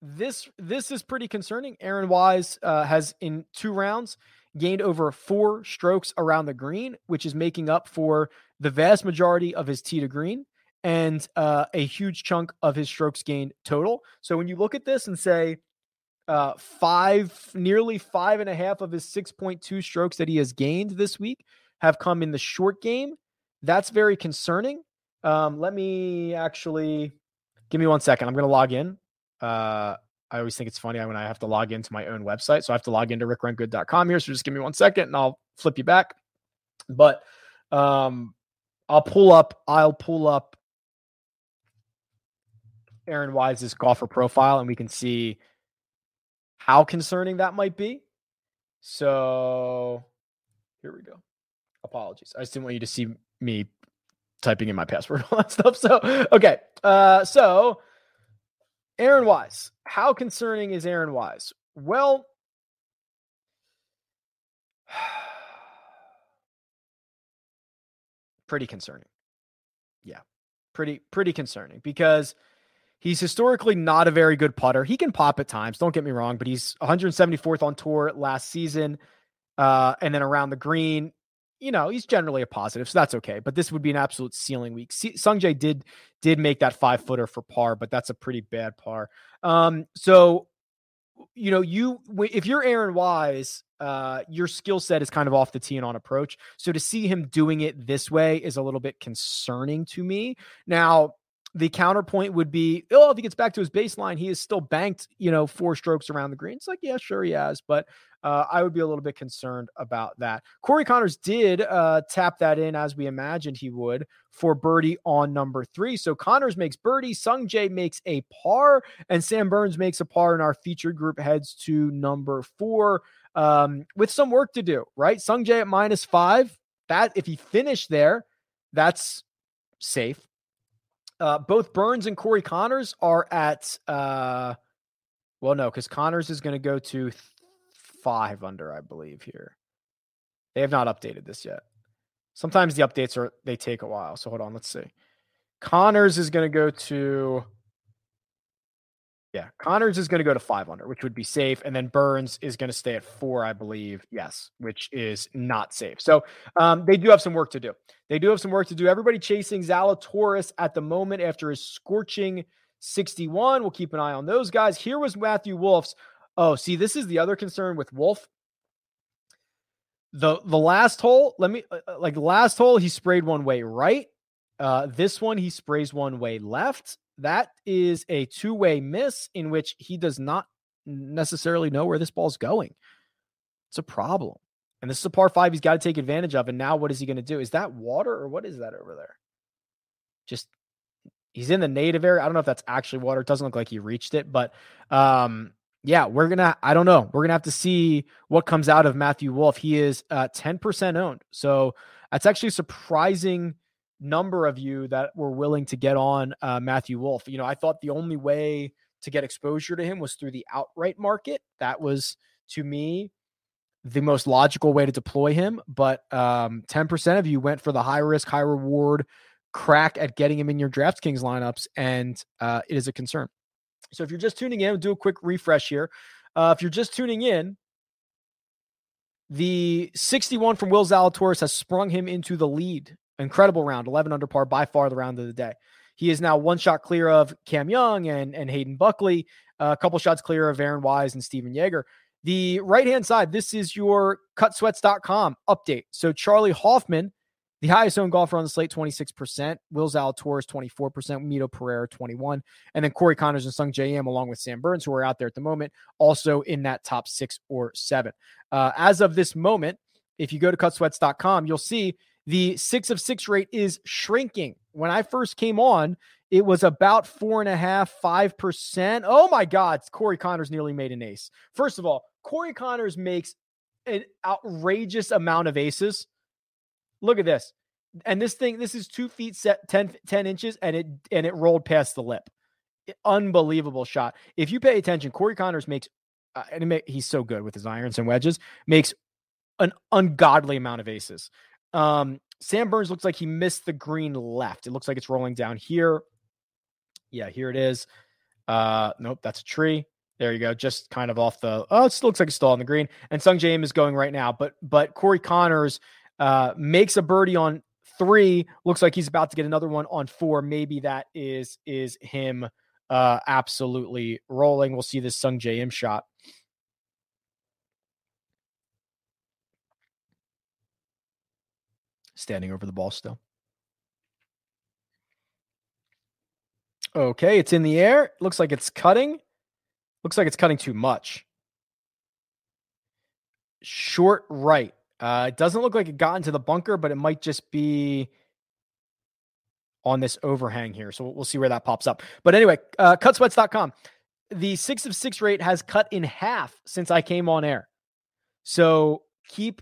this this is pretty concerning. Aaron Wise uh, has in two rounds gained over four strokes around the green, which is making up for the vast majority of his tee to green and uh, a huge chunk of his strokes gained total. So when you look at this and say uh, five, nearly five and a half of his 6.2 strokes that he has gained this week have come in the short game, that's very concerning. Um, let me actually give me one second. I'm going to log in. Uh, I always think it's funny when I have to log into my own website. So I have to log into rickrungood.com here. So just give me one second and I'll flip you back. But um, I'll pull up, I'll pull up Aaron Wise's golfer profile and we can see how concerning that might be. So here we go. Apologies. I just didn't want you to see me typing in my password, and all that stuff. So, okay. Uh, so Aaron Wise. How concerning is Aaron Wise? Well, pretty concerning. Yeah. Pretty pretty concerning because he's historically not a very good putter. He can pop at times, don't get me wrong, but he's 174th on tour last season. Uh, and then around the green, you know, he's generally a positive, so that's okay. But this would be an absolute ceiling week. C- Sungjae did did make that five footer for par, but that's a pretty bad par. Um, so you know, you if you're Aaron Wise, uh, your skill set is kind of off the tee and on approach. So to see him doing it this way is a little bit concerning to me. Now, the counterpoint would be, oh, if he gets back to his baseline, he is still banked, you know, four strokes around the green. It's like, yeah, sure he has, but uh, I would be a little bit concerned about that. Corey Conners did uh, tap that in as we imagined he would for birdie on number three. So Conners makes birdie, Sungjae makes a par, and Sam Burns makes a par, and our featured group heads to number four um, with some work to do, right? Sungjae at minus five. That if he finished there, that's safe. Uh, both Burns and Corey Conners are at, uh, well, no, because Conners is going to go to th- five under, I believe, here. They have not updated this yet. Sometimes the updates are they take a while. So hold on, let's see. Conners is going to go to yeah, Conners is going to go to five under, which would be safe, and then Burns is going to stay at four, I believe. Yes, which is not safe. So um, they do have some work to do. They do have some work to do. Everybody chasing Zalatoris at the moment after his scorching 61. We'll keep an eye on those guys. Here was Matthew Wolff's. Oh, see, this is the other concern with Wolff. The the last hole, let me uh, uh, like last hole, he sprayed one way right. Uh, this one he sprays one way left that is a two way miss in which he does not necessarily know where this ball's going. It's a problem. And this is a par five he's got to take advantage of. And now what is he going to do? Is that water or what is that over there? Just he's in the native area. I don't know if that's actually water. It doesn't look like he reached it, but um, yeah, we're gonna. I don't know. We're gonna have to see what comes out of Matthew Wolff. He is uh, ten percent owned, so that's actually surprising number of you that were willing to get on uh, Matthew Wolff. You know, I thought the only way to get exposure to him was through the outright market. That was to me the most logical way to deploy him. But um, 10% of you went for the high risk, high reward crack at getting him in your DraftKings lineups, and uh, it is a concern. So if you're just tuning in, we'll do a quick refresh here. Uh, if you're just tuning in, the 61 from Will Zalatoris has sprung him into the lead Incredible round, 11 under par, by far the round of the day. He is now one shot clear of Cam Young and, and Hayden Buckley, a couple shots clear of Aaron Wise and Stephan Jaeger. The right hand side, this is your cutsweats.com update. So Charley Hoffman, the highest owned golfer on the slate, 26%. Will Zalatoris, 24%. Mito Pereira, 21 And then Corey Conners and Sungjae Im, along with Sam Burns, who are out there at the moment, also in that top six or seven. Uh, as of this moment, if you go to cutsweats.com, you'll see the six of six rate is shrinking. When I first came on, it was about four and a half, five percent. Oh my God, Corey Conners nearly made an ace. First of all, Corey Conners makes an outrageous amount of aces. Look at this. And this thing, this is two feet set 10, 10 inches, and it and it rolled past the lip. Unbelievable shot. If you pay attention, Corey Conners makes uh, and he's so good with his irons and wedges, makes an ungodly amount of aces. Um, Sam Burns looks like he missed the green left. It looks like it's rolling down here. Yeah, here it is. Uh, nope, that's a tree. There you go. Just kind of off the. Oh, it looks like it's still on the green. And Sungjae Im is going right now, but but Corey Conners uh, makes a birdie on three. Looks like he's about to get another one on four. Maybe that is is him uh, absolutely rolling. We'll see this Sungjae Im shot. Standing over the ball still. Okay, it's in the air. Looks like it's cutting. Looks like it's cutting too much. Short right. Uh, it doesn't look like it got into the bunker, but it might just be on this overhang here. So we'll see where that pops up. But anyway, uh, cutsweats.com. The six of six rate has cut in half since I came on air. So keep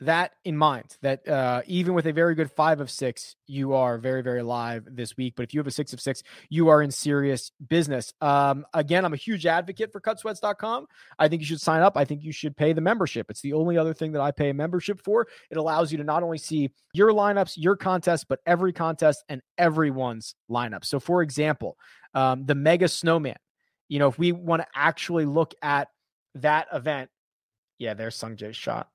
that in mind that uh, even with a very good five of six, you are very, very live this week. But if you have a six of six, you are in serious business. Um, again, I'm a huge advocate for cutsweats.com. I think you should sign up. I think you should pay the membership. It's the only other thing that I pay a membership for. It allows you to not only see your lineups, your contests, but every contest and everyone's lineup. So, for example, um, the Mega Snowman, you know, if we want to actually look at that event, yeah, there's Sungjae's shot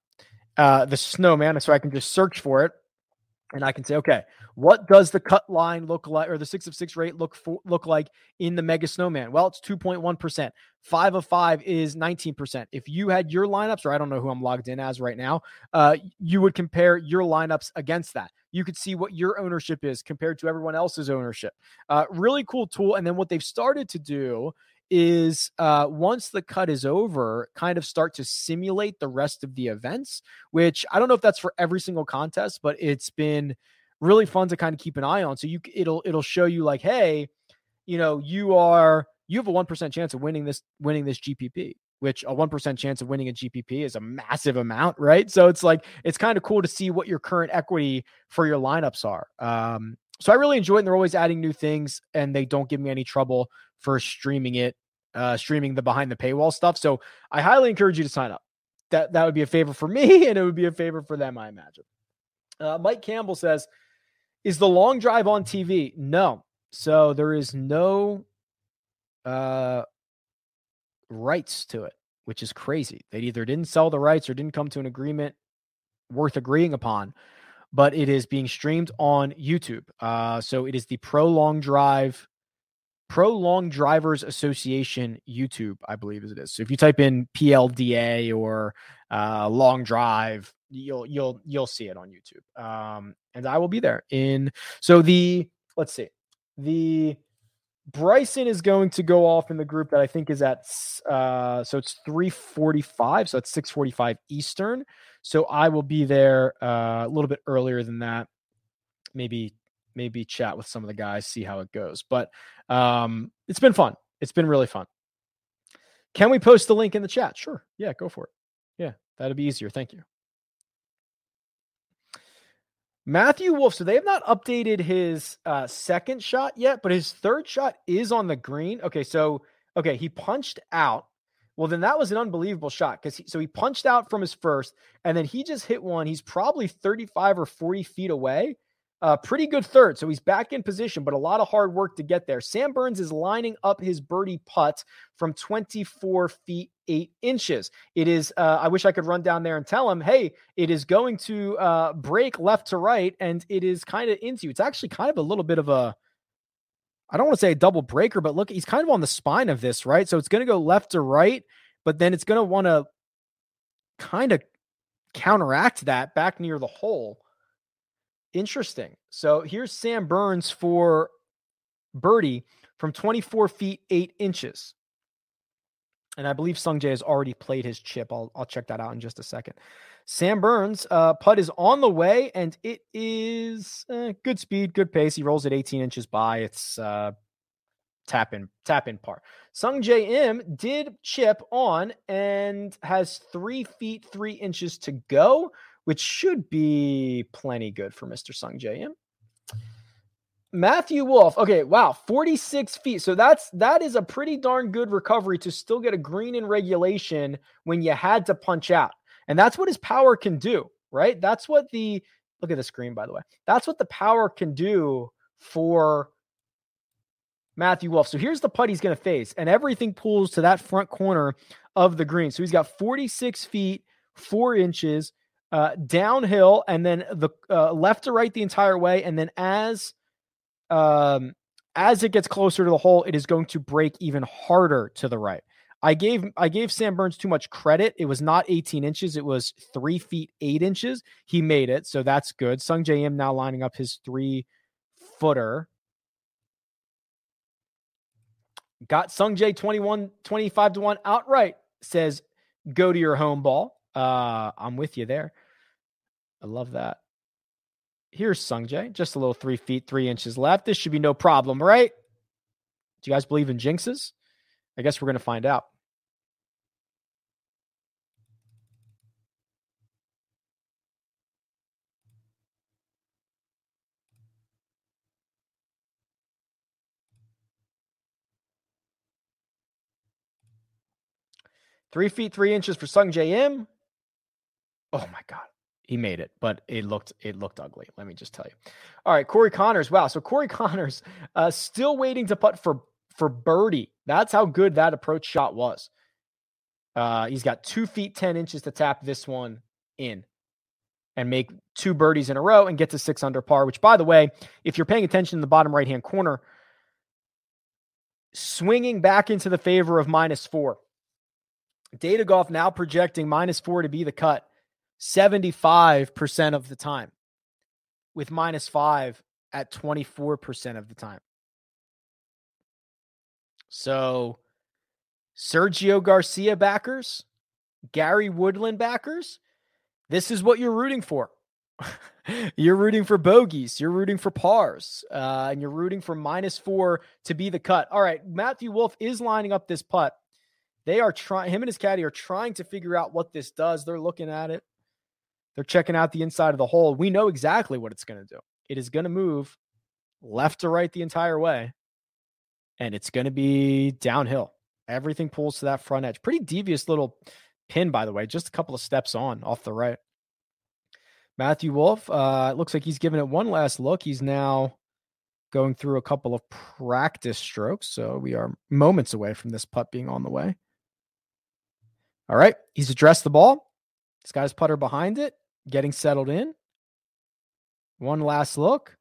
uh, the snowman, so I can just search for it, and I can say, okay, what does the cut line look like, or the six of six rate look for, look like in the Mega Snowman? Well, it's two point one percent. Five of five is nineteen percent. If you had your lineups, or I don't know who I'm logged in as right now, uh, you would compare your lineups against that. You could see what your ownership is compared to everyone else's ownership. Uh, really cool tool. And then what they've started to do is uh, once the cut is over, kind of start to simulate the rest of the events, which I don't know if that's for every single contest, but it's been really fun to kind of keep an eye on. So you it'll it'll show you like, hey, you know, you are you have a one percent chance of winning this winning this GPP. Which a one percent chance of winning a GPP is a massive amount, right? So it's like it's kind of cool to see what your current equity for your lineups are. Um, so I really enjoy it. And they're always adding new things, and they don't give me any trouble for streaming it, uh, streaming the behind the paywall stuff. So I highly encourage you to sign up. That that would be a favor for me, and it would be a favor for them, I imagine. Uh, Mike Campbell says, "Is the long drive on TV?" No. So there is no uh, rights to it, which is crazy. They either didn't sell the rights or didn't come to an agreement worth agreeing upon but it is being streamed on YouTube. Uh, so it is the Pro Long Drive, Pro Long Drivers Association YouTube, I believe as it is. So if you type in PLDA or uh, Long Drive, you'll you'll you'll see it on YouTube. Um, and I will be there in. So the let's see, the Bryson is going to go off in the group that I think is at uh so it's 345 so it's 645 Eastern so I will be there uh, a little bit earlier than that maybe maybe chat with some of the guys see how it goes but um it's been fun it's been really fun can we post the link in the chat sure yeah go for it yeah that'd be easier thank you Matthew Wolff. So they have not updated his uh, second shot yet, but his third shot is on the green. Okay, so okay, he punched out. Well, then that was an unbelievable shot because so he punched out from his first, and then he just hit one. He's probably 35 or 40 feet away, uh, pretty good third. So he's back in position, but a lot of hard work to get there. Sam Burns is lining up his birdie putt from 24 feet, eight inches. It is, uh, I wish I could run down there and tell him, hey, it is going to uh, break left to right, and it is kind of into you. It's actually kind of a little bit of a, I don't want to say a double breaker, but look, he's kind of on the spine of this, right? So it's going to go left to right, but then it's going to want to kind of counteract that back near the hole. Interesting. So here's Sam Burns for birdie from 24 feet 8 inches. And I believe Sungjae has already played his chip. I'll, I'll check that out in just a second. Sam Burns, uh, putt is on the way, and it is uh, good speed, good pace. He rolls it 18 inches by. It's uh, tap in, tap in par. Sungjae did chip on and has three feet three inches to go which should be plenty good for Mr. Sungjae Matthew Wolff. Okay, wow, 46 feet. So that's that is a pretty darn good recovery to still get a green in regulation when you had to punch out. And that's what his power can do, right? That's what the look at the screen, by the way. That's what the power can do for Matthew Wolff. So here's the putt he's going to face, and everything pulls to that front corner of the green. So he's got 46 feet, four inches uh, downhill, and then the uh, left to right the entire way. And then as um, as it gets closer to the hole, it is going to break even harder to the right. I gave I gave Sam Burns too much credit. It was not 18 inches; it was three feet eight inches. He made it, so that's good. Sungjae Im now lining up his three footer. Got Sungjae 21, 25 to 1 outright. Says go to your home ball. Uh, I'm with you there. I love that. Here's Sungjae, just a little three feet, three inches left. This should be no problem, right? Do you guys believe in jinxes? I guess we're going to find out. Three feet, three inches for Sungjae Im. Oh my God. He made it, but it looked it looked ugly. Let me just tell you. All right, Corey Conners. Wow, so Corey Conners uh, still waiting to putt for for birdie. That's how good that approach shot was. Uh, he's got two feet ten inches to tap this one in, and make two birdies in a row and get to six under par. Which, by the way, if you're paying attention in the bottom right hand corner, swinging back into the favor of minus four. Data Golf now projecting minus four to be the cut 75% of the time, with minus five at 24% of the time. So, Sergio Garcia backers, Gary Woodland backers, this is what you're rooting for. you're rooting for bogeys, you're rooting for pars, uh, and you're rooting for minus four to be the cut. All right, Matthew Wolff is lining up this putt. They are trying, him and his caddy are trying to figure out what this does. They're looking at it. They're checking out the inside of the hole. We know exactly what it's going to do. It is going to move left to right the entire way, and it's going to be downhill. Everything pulls to that front edge. Pretty devious little pin, by the way, just a couple of steps on off the right. Matthew Wolff, uh, it looks like he's given it one last look. He's now going through a couple of practice strokes. So we are moments away from this putt being on the way. All right. He's addressed the ball. He's got his putter behind it getting settled in. One last look.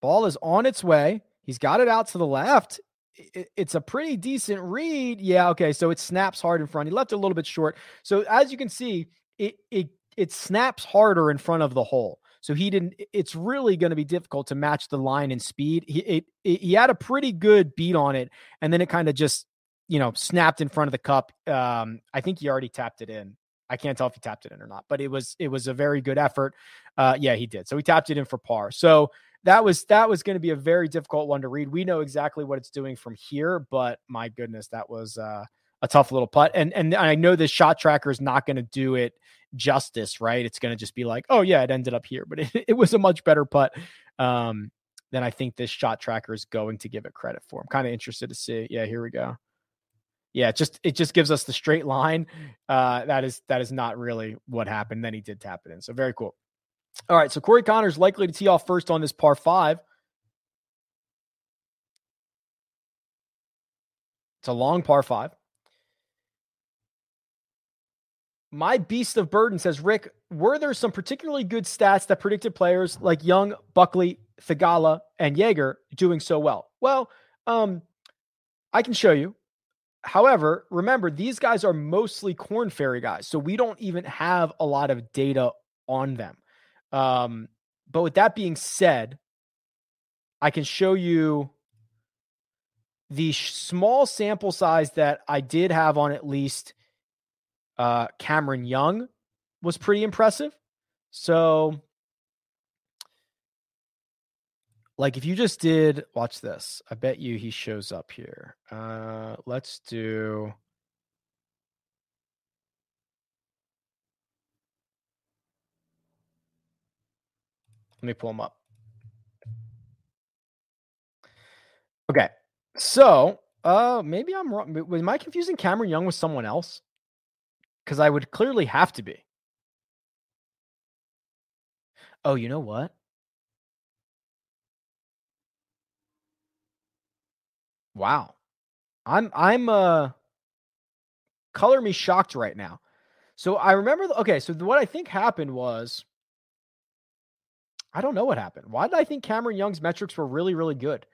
Ball is on its way. He's got it out to the left. It's a pretty decent read. Yeah, okay. So it snaps hard in front. He left a little bit short. So as you can see, it it it snaps harder in front of the hole. So he didn't. It's really going to be difficult to match the line and speed. He it, it, he had a pretty good beat on it, and then it kind of just you know snapped in front of the cup. Um, I think he already tapped it in. I can't tell if he tapped it in or not, but it was it was a very good effort. Uh, yeah, he did. So he tapped it in for par. So that was that was going to be a very difficult one to read. We know exactly what it's doing from here, but my goodness, that was uh, a tough little putt. And and I know this shot tracker is not going to do it justice, right? It's going to just be like, oh yeah, it ended up here, but it, it was a much better putt um, than I think this shot tracker is going to give it credit for. I'm kind of interested to see. Yeah, here we go yeah, it just it just gives us the straight line. Uh, that is that is not really what happened. Then he did tap it in, so very cool. All right, so Corey Conners likely to tee off first on this par five. It's a long par five. My beast of burden says, Rick, were there some particularly good stats that predicted players like Young, Buckley, Theegala, and Jaeger doing so well? Well, um, I can show you. However, remember, these guys are mostly Korn Ferry guys. So we don't even have a lot of data on them. Um, but with that being said, I can show you the small sample size that I did have on at least uh, Cameron Young was pretty impressive. So like if you just did watch this i bet you he shows up here. Uh let's do let me pull him up. Okay so uh maybe i'm wrong am i confusing cameron young with someone else? Because i would clearly have to be. Oh you know what Wow. I'm I'm uh color me shocked right now. So I remember okay, so what I think happened was I don't know what happened. Why did I think Cameron Young's metrics were really really good?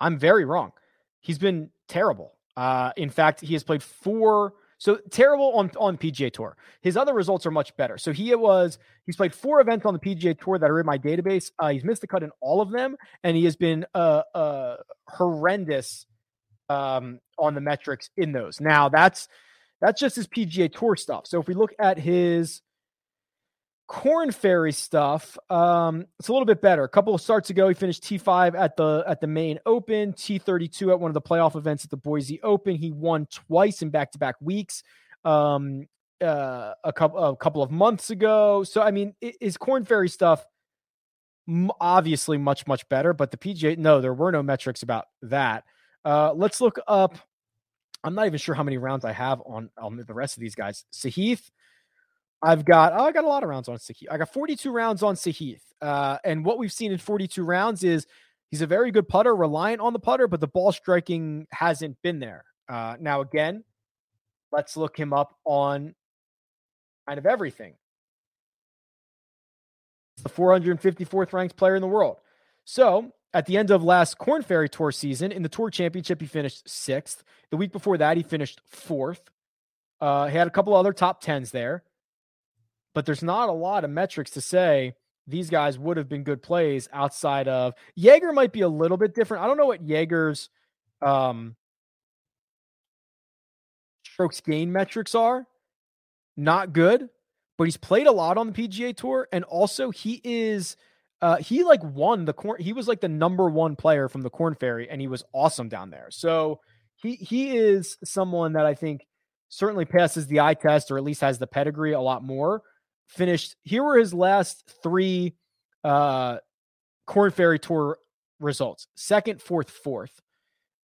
I'm very wrong. He's been terrible. Uh in fact, he has played four so terrible on on PGA Tour. His other results are much better. So he was he's played four events on the PGA Tour that are in my database. Uh, he's missed the cut in all of them, and he has been uh, uh, horrendous um, on the metrics in those. Now that's that's just his PGA Tour stuff. So if we look at his Korn Ferry stuff, um, it's a little bit better. A couple of starts ago, he finished T5 at the at the Maine Open, T32 at one of the playoff events at the Boise Open. He won twice in back-to-back weeks. Um, uh, a couple a couple of months ago. So I mean, is Korn Ferry stuff obviously much much better? But the PGA, no, there were no metrics about that. Uh, let's look up. I'm not even sure how many rounds I have on on the rest of these guys. Sahith, I've got oh, I got a lot of rounds on Sahith. I got 42 rounds on Sahith. Uh, and what we've seen in 42 rounds is he's a very good putter, reliant on the putter, but the ball striking hasn't been there. Uh, now again, let's look him up on kind of everything. He's the 454th ranked player in the world. So at the end of last Korn Ferry Tour season, in the Tour Championship, he finished sixth. The week before that, he finished fourth. Uh, he had a couple other top tens there but there's not a lot of metrics to say these guys would have been good plays outside of Jaeger might be a little bit different. I don't know what Jaeger's um, strokes gain metrics are. Not good, but he's played a lot on the PGA Tour, and also he is uh, he like won the corn. He was like the number one player from the Korn Ferry, and he was awesome down there. So he he is someone that I think certainly passes the eye test, or at least has the pedigree a lot more finished. Here were his last three uh, Korn Ferry Tour results: second, fourth, fourth.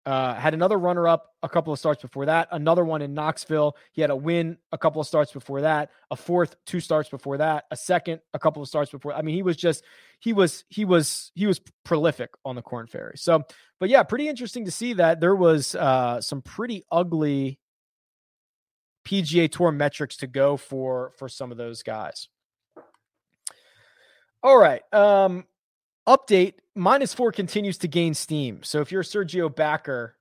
Uh, had another runner up a couple of starts before that, another one in Knoxville. He had a win a couple of starts before that, a fourth, two starts before that, a second, a couple of starts before. I mean, he was just he was he was he was prolific on the Korn Ferry. So, but yeah, pretty interesting to see that there was uh, some pretty ugly PGA Tour metrics to go for for some of those guys. All right. Um, update minus four continues to gain steam. So if you're Sergio backer,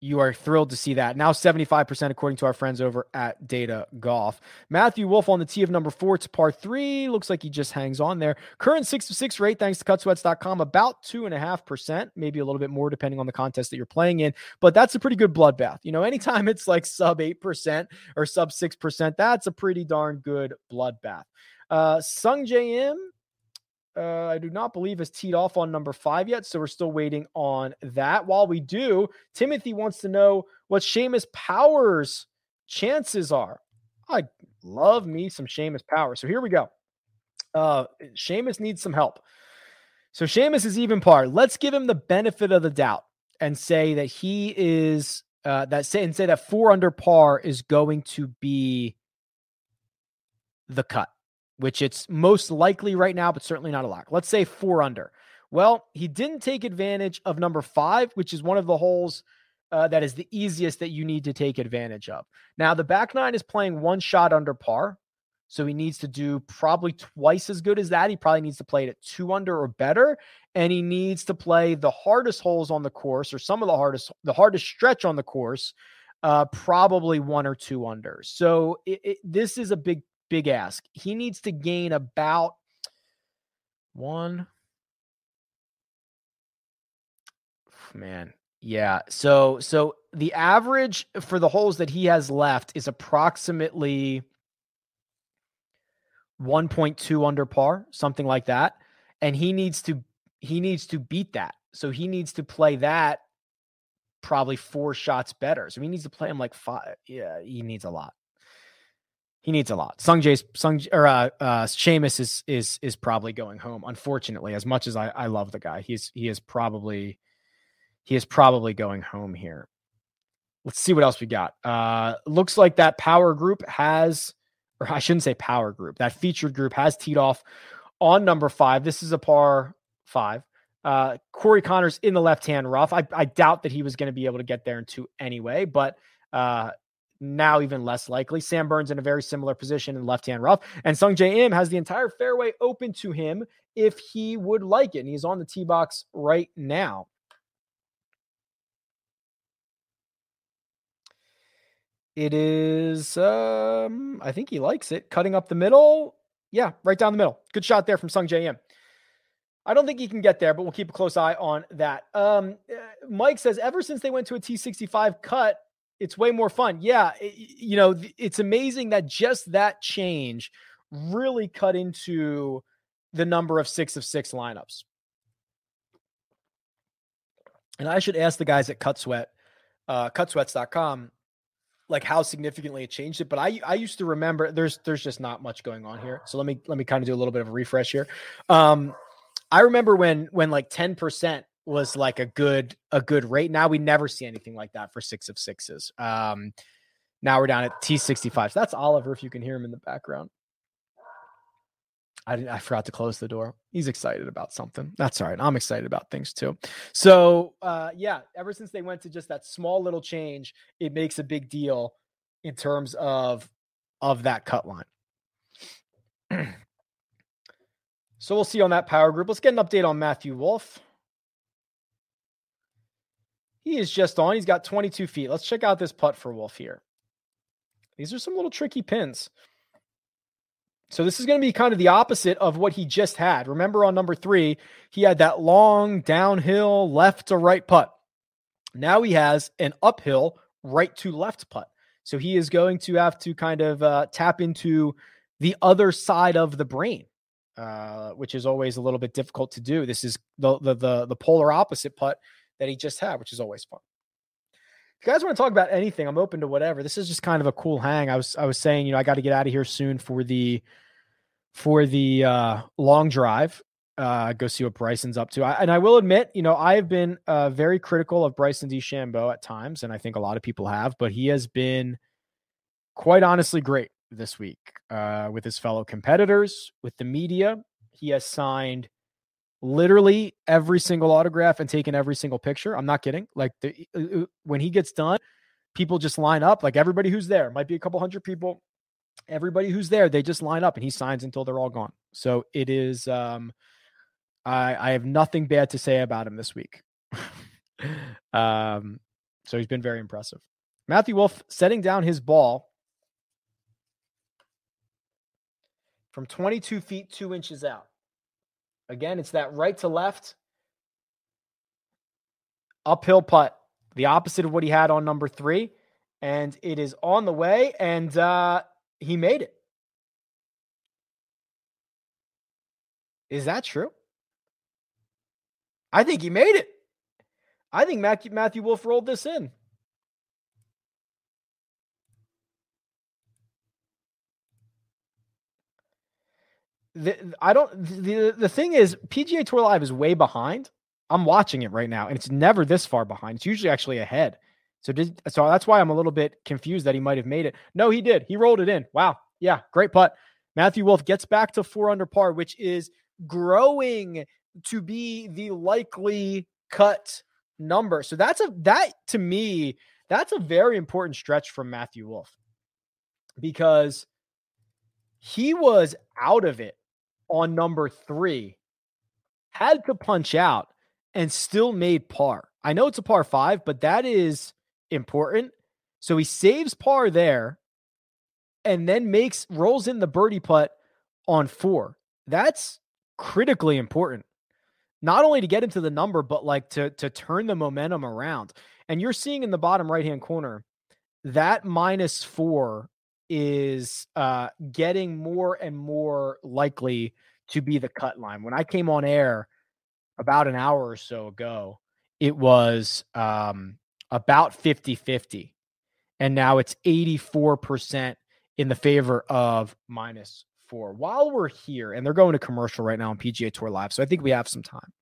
you are thrilled to see that. Now 75% according to our friends over at Data Golf. Matthew Wolff on the tee of number four to par three. Looks like he just hangs on there. Current six to six rate, thanks to cutsweats.com, about two and a half percent, maybe a little bit more depending on the contest that you're playing in. But that's a pretty good bloodbath. You know, anytime it's like sub 8% or sub 6%, that's a pretty darn good bloodbath. Uh, Sungjae Im, uh, I do not believe has teed off on number five yet, so we're still waiting on that. While we do, Timothy wants to know what Seamus Powers' chances are. I love me some Seamus Powers. So here we go. Uh, Seamus needs some help. So Seamus is even par. Let's give him the benefit of the doubt and say that he is uh, that say and say that four under par is going to be the cut which it's most likely right now, but certainly not a lock. Let's say four under. Well, he didn't take advantage of number five, which is one of the holes uh, that is the easiest that you need to take advantage of. Now, the back nine is playing one shot under par. So he needs to do probably twice as good as that. He probably needs to play it at two under or better. And he needs to play the hardest holes on the course or some of the hardest, the hardest stretch on the course, uh, probably one or two under. So it, it, this is a big big ask. He needs to gain about one. Man, yeah. So so the average for the holes that he has left is approximately 1.2 under par, something like that. And he needs to he needs to beat that. So he needs to play that probably four shots better. So he needs to play him like five. Yeah, he needs a lot he needs a lot. Sungjae's Sung or uh, uh Seamus is is is probably going home. Unfortunately, as much as I I love the guy, he's he is probably he is probably going home here. Let's see what else we got. Uh looks like that power group has or I shouldn't say power group. That featured group has teed off on number 5. This is a par 5. Uh, Corey Conners in the left hand rough. I, I doubt that he was going to be able to get there in two anyway, but uh, now even less likely. Sam Burns in a very similar position in left hand rough. And Sungjae Im has the entire fairway open to him if he would like it. And he's on the tee box right now. It is, um, I think he likes it. Cutting up the middle. Yeah, right down the middle. Good shot there from Sungjae Im. I don't think he can get there, but we'll keep a close eye on that. Um, uh, Mike says, ever since they went to a T65 cut, it's way more fun. Yeah, it, you know, it's amazing that just that change really cut into the number of six of six lineups. And I should ask the guys at Cut Sweat, uh, cutsweats.com, like how significantly it changed it. But I I used to remember there's there's just not much going on here. So let me let me kind of do a little bit of a refresh here. Um, I remember when when like 10% was like a good a good rate. Now we never see anything like that for six of sixes. Um, now we're down at T65. So that's Oliver if you can hear him in the background. I I forgot to close the door. He's excited about something. That's all right. I'm excited about things too. So, uh, yeah, ever since they went to just that small little change, it makes a big deal in terms of of that cut line. so we'll see on that power group. Let's get an update on Matthew Wolff. He is just on. He's got 22 feet. Let's check out this putt for Wolff here. These are some little tricky pins. So this is going to be kind of the opposite of what he just had. Remember on number three, he had that long downhill left to right putt. Now he has an uphill right to left putt. So he is going to have to kind of uh, tap into the other side of the brain, uh, which is always a little bit difficult to do. This is the, the the the polar opposite putt that he just had, which is always fun. If you guys want to talk about anything, I'm open to whatever. This is just kind of a cool hang. I was I was saying, you know, I got to get out of here soon for the for the uh, long drive. Uh, go see what Bryson's up to. I, and I will admit, you know, I have been uh, very critical of Bryson DeChambeau at times, and I think a lot of people have, but he has been quite honestly great this week uh, with his fellow competitors, with the media. He has signed literally every single autograph and taken every single picture. I'm not kidding. Like the, when he gets done, people just line up. Like everybody who's there, might be a couple hundred people. Everybody who's there, they just line up and he signs until they're all gone. So it is. Um, I I have nothing bad to say about him this week. um, so he's been very impressive. Matthew Wolff setting down his ball from 22 feet two inches out. Again, it's that right to left uphill putt, the opposite of what he had on number three. And it is on the way, and uh, he made it. Is that true? I think he made it. I think Matthew, Matthew Wolff rolled this in. The, I don't. The the thing is, PGA Tour Live is way behind. I'm watching it right now, and it's never this far behind. It's usually actually ahead. So did so that's why I'm a little bit confused that he might have made it. No, he did. He rolled it in. Wow. Yeah, great putt. Matthew Wolff gets back to four under par, which is growing to be the likely cut number. So that's a that to me, that's a very important stretch from Matthew Wolff because he was out of it on number three, had to punch out and still made par. I know it's a par five, but that is important. So he saves par there and then makes rolls in the birdie putt on four. That's critically important. Not only to get into the number, but like to to turn the momentum around. And you're seeing in the bottom right hand corner that minus four is uh, getting more and more likely to be the cut line. When I came on air about an hour or so ago, it was um, about 50 50. And now it's 84% in the favor of minus four. While we're here, and they're going to commercial right now on PGA Tour Live, so I think we have some time.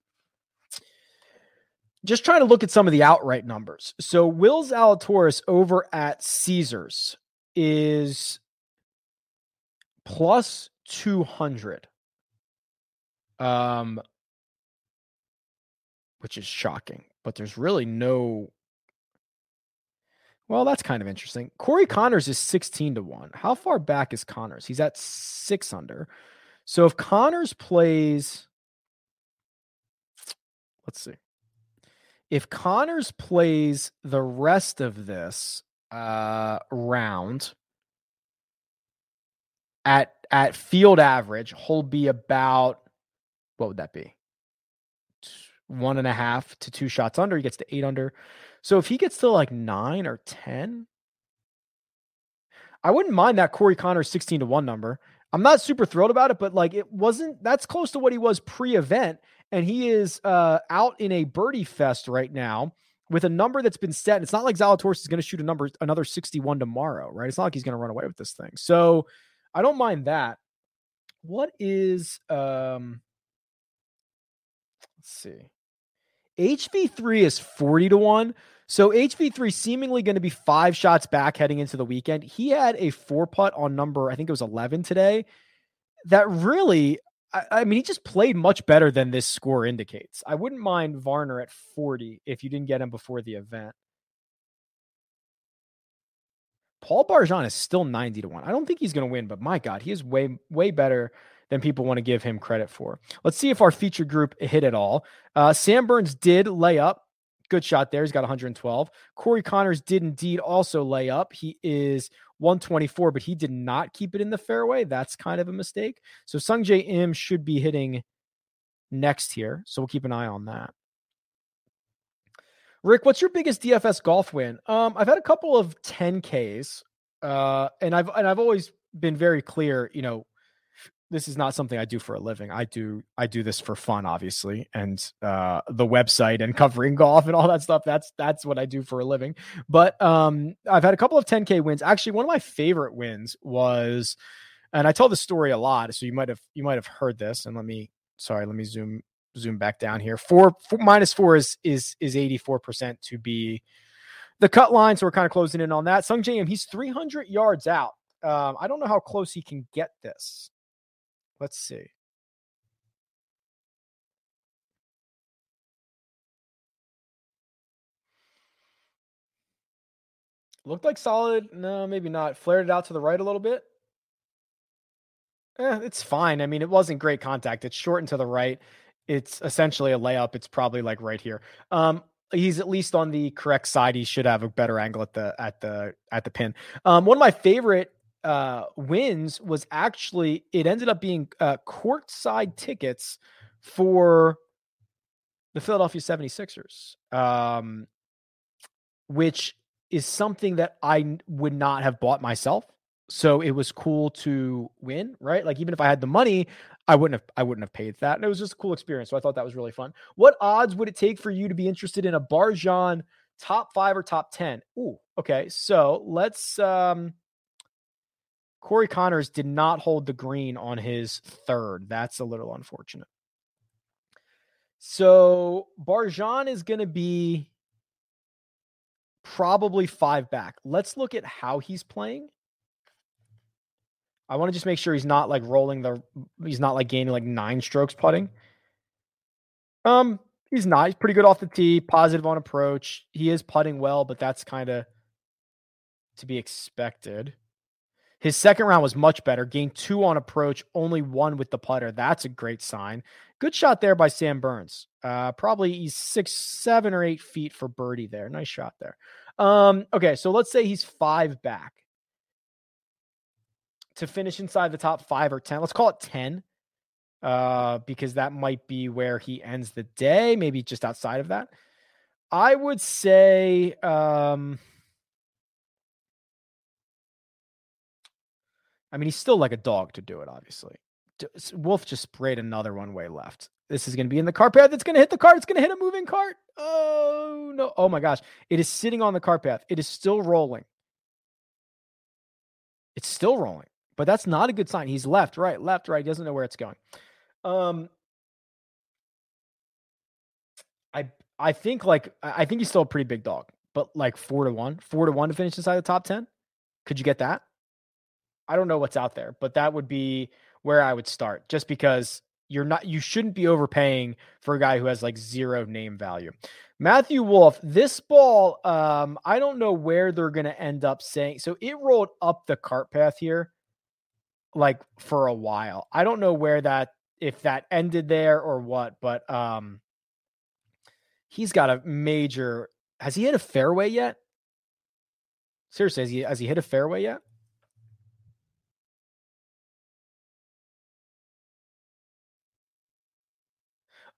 Just trying to look at some of the outright numbers. So Will Zalatoris over at Caesars is plus 200. Um, which is shocking. But there's really no. Well, that's kind of interesting. Corey Conners is 16 to 1. How far back is Conners He's at six under. So if Conners plays, let's see. If Conners plays the rest of this uh, round at at field average, he'll be about what would that be? One and a half to two shots under. He gets to eight under. So if he gets to like nine or 10, I wouldn't mind that Corey Conners 16 to one number. I'm not super thrilled about it, but like it wasn't that's close to what he was pre event. And he is uh, out in a birdie fest right now with a number that's been set. It's not like Zalatoris is going to shoot a number another 61 tomorrow, right? It's not like he's going to run away with this thing. So I don't mind that. What is um let's see. HV3 is 40 to 1. So HV3 seemingly going to be five shots back heading into the weekend. He had a four putt on number, I think it was 11 today. That really, I, I, mean, he just played much better than this score indicates. I wouldn't mind Varner at 40 if you didn't get him before the event. Paul Barjon is still 90 to 1. I don't think he's going to win, but my God, he is way, way better than people want to give him credit for. Let's see if our feature group hit it all. Uh, Sam Burns did lay up. Good shot there. He's got 112. Corey Conners did indeed also lay up. He is 124, but he did not keep it in the fairway. That's kind of a mistake. So Sungjae Im should be hitting next here. So we'll keep an eye on that. Rick, what's your biggest DFS golf win? Um, I've had a couple of 10Ks, uh, and I've and I've always been very clear, you know, this is not something I do for a living. I do I do this for fun, obviously, and uh, the website and covering golf and all that stuff. That's that's what I do for a living. But um, I've had a couple of 10k wins. Actually, one of my favorite wins was, and I tell the story a lot, so you might have you might have heard this. And let me sorry, let me zoom zoom back down here. Four, four minus four is is is 84 percent to be the cut line. So we're kind of closing in on that. Sung Im, he's 300 yards out. Um, I don't know how close he can get this. Let's see. Looked like solid. No, maybe not. Flared it out to the right a little bit. Eh, it's fine. I mean, it wasn't great contact. It's short and to the right. It's essentially a layup. It's probably like right here. Um, he's at least on the correct side. He should have a better angle at the at the at the pin. Um, one of my favorite uh, wins was actually it ended up being uh, courtside tickets for the Philadelphia 76ers, um, which is something that I would not have bought myself. So it was cool to win, right? Like even if I had the money, I wouldn't have I wouldn't have paid that. And it was just a cool experience. So I thought that was really fun. What odds would it take for you to be interested in a Barjon top five or top 10? Ooh, okay. So let's um Corey Conners did not hold the green on his third. That's a little unfortunate. So Barjon is going to be probably five back. Let's look at how he's playing. I want to just make sure he's not like rolling the he's not like gaining like nine strokes putting. Um, he's not. He's pretty good off the tee, positive on approach. He is putting well, but that's kind of to be expected. His second round was much better, gained two on approach, only one with the putter. That's a great sign. Good shot there by Sam Burns. Uh, probably he's six, seven, or eight feet for birdie there. Nice shot there. Um, okay, so let's say he's five back to finish inside the top five or 10. Let's call it 10 uh, because that might be where he ends the day, maybe just outside of that. I would say. Um, I mean, he's still like a dog to do it, obviously. Wolff just sprayed another one way left. This is going to be in the cart path. It's going to hit the cart. It's going to hit a moving cart. Oh, no. Oh, my gosh. It is sitting on the cart path. It is still rolling. It's still rolling, but that's not a good sign. He's left, right, left, right. He doesn't know where it's going. Um, I I think like I think he's still a pretty big dog, but like four to one, four to one to finish inside the top ten. Could you get that? I don't know what's out there, but that would be where I would start just because you're not you shouldn't be overpaying for a guy who has like zero name value. Matthew Wolff, this ball, um, I don't know where they're gonna end up saying. So it rolled up the cart path here, like for a while. I don't know where that if that ended there or what, but um he's got a major has he hit a fairway yet? Seriously, has he has he hit a fairway yet?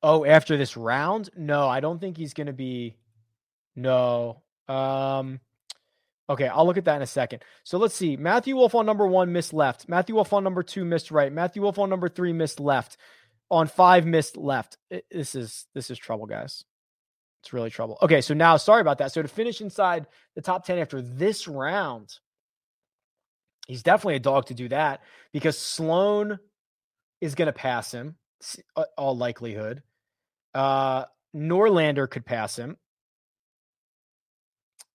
Oh, after this round? No, I don't think he's going to be. No. Um. Okay, I'll look at that in a second. So let's see. Matthew Wolff on number one missed left. Matthew Wolff on number two missed right. Matthew Wolff on number three missed left. On five missed left. This is this is trouble, guys. It's really trouble. Okay, so now sorry about that. So to finish inside the top 10 after this round, he's definitely a dog to do that because Sloan is going to pass him, all likelihood. Uh, Norlander could pass him.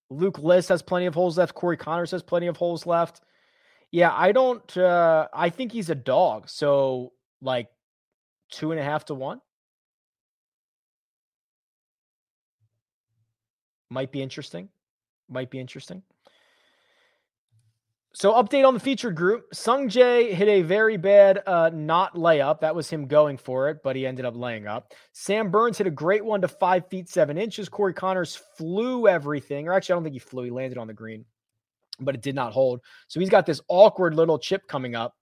Luke List has plenty of holes left. Corey Conners has plenty of holes left. Yeah, I don't. Uh, I think he's a dog. So like two and a half to one. Might be interesting. Might be interesting. So, update on the featured group. Sungjae hit a very bad uh, not layup. That was him going for it, but he ended up laying up. Sam Burns hit a great one to five feet seven inches. Corey Conners flew everything, or actually, I don't think he flew. He landed on the green, but it did not hold. So, he's got this awkward little chip coming up.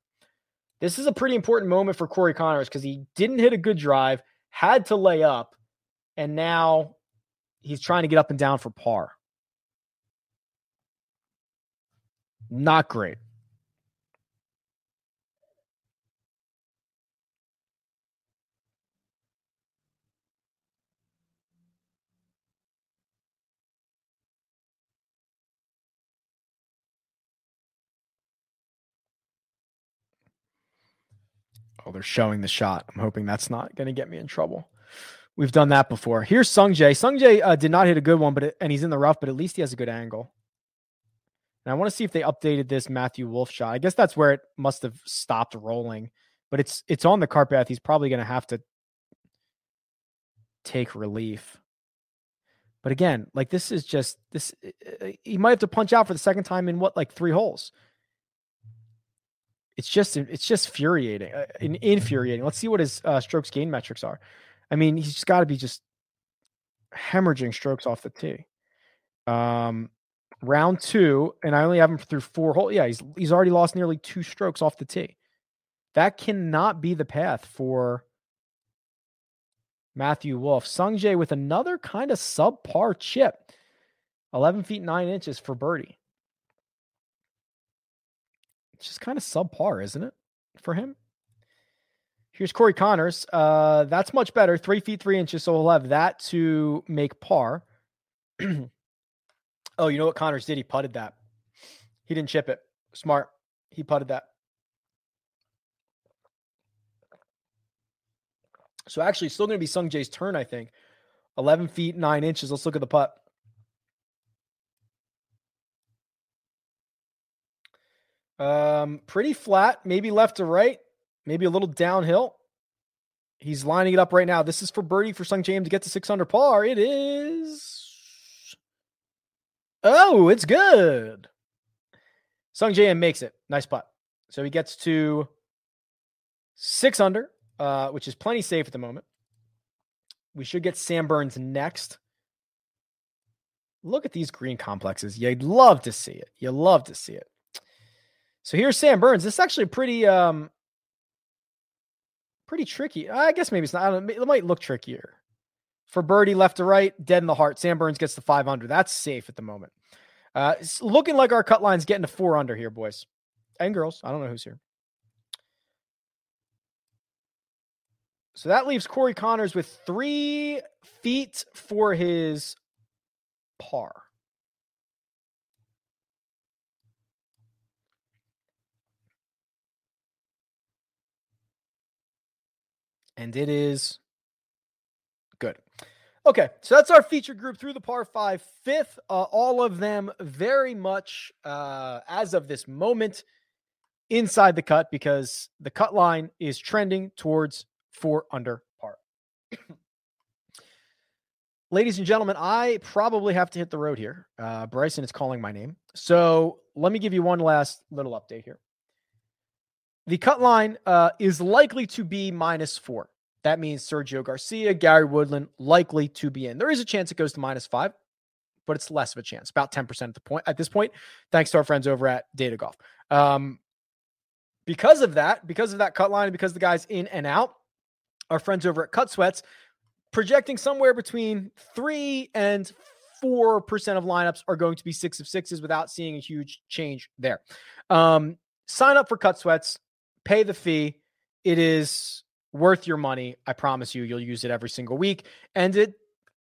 This is a pretty important moment for Corey Conners because he didn't hit a good drive, had to lay up, and now he's trying to get up and down for par. Not great. Oh, they're showing the shot. I'm hoping that's not going to get me in trouble. We've done that before. Here's Sungjae. Sungjae uh, did not hit a good one, but it, and he's in the rough, but at least he has a good angle. And I want to see if they updated this Matthew Wolff shot. I guess that's where it must have stopped rolling, but it's it's on the cart path. He's probably going to have to take relief. But again, like this is just this. He might have to punch out for the second time in what like three holes. It's just it's just infuriating, uh, infuriating. Let's see what his uh, strokes gain metrics are. I mean, he's just got to be just hemorrhaging strokes off the tee. Um, round two, and I only have him through four holes. Yeah, he's he's already lost nearly two strokes off the tee. That cannot be the path for Matthew Wolff. Sungjae with another kind of subpar chip. 11 feet 9 inches for birdie. It's just kind of subpar, isn't it, for him? Here's Corey Conners. Uh, that's much better. Three feet three inches. So we'll have that to make par. oh, you know what Conners did? He putted that. He didn't chip it. Smart. He putted that. So actually, still going to be Sungjae's turn, I think. 11 feet, 9 inches. Let's look at the putt. Um, pretty flat, maybe left to right maybe a little downhill. He's lining it up right now. This is for birdie for Sung James to get to six under par. It is. Oh, it's good. Sungjae makes it. Nice putt. So he gets to six under, uh, which is plenty safe at the moment. We should get Sam Burns next. Look at these green complexes. You'd love to see it. You love to see it. So here's Sam Burns. This is actually pretty um pretty tricky. I guess maybe it's not. it might look trickier. For birdie left to right, dead in the heart. Sam Burns gets the five under. That's safe at the moment. Uh, it's looking like our cut line's getting to four under here, boys and girls. I don't know who's here. So that leaves Corey Conners with three feet for his par. and it is good. Okay, so that's our feature group through the par five, fifth. Uh, all of them very much, uh, as of this moment, inside the cut because the cut line is trending towards four under par. Ladies and gentlemen, I probably have to hit the road here. Uh, Bryson is calling my name. So let me give you one last little update here. The cut line uh, is likely to be minus four. That means Sergio Garcia, Gary Woodland likely to be in. There is a chance it goes to minus five, but it's less of a chance, about 10% at the point at this point, thanks to our friends over at Data Golf. Um, because of that, because of that cut line, because the guy's in and out, our friends over at Cut Sweats projecting somewhere between three and four percent of lineups are going to be six of sixes without seeing a huge change there. Um, sign up for Cut Sweats, pay the fee. It is worth your money. I promise you, you'll use it every single week, and it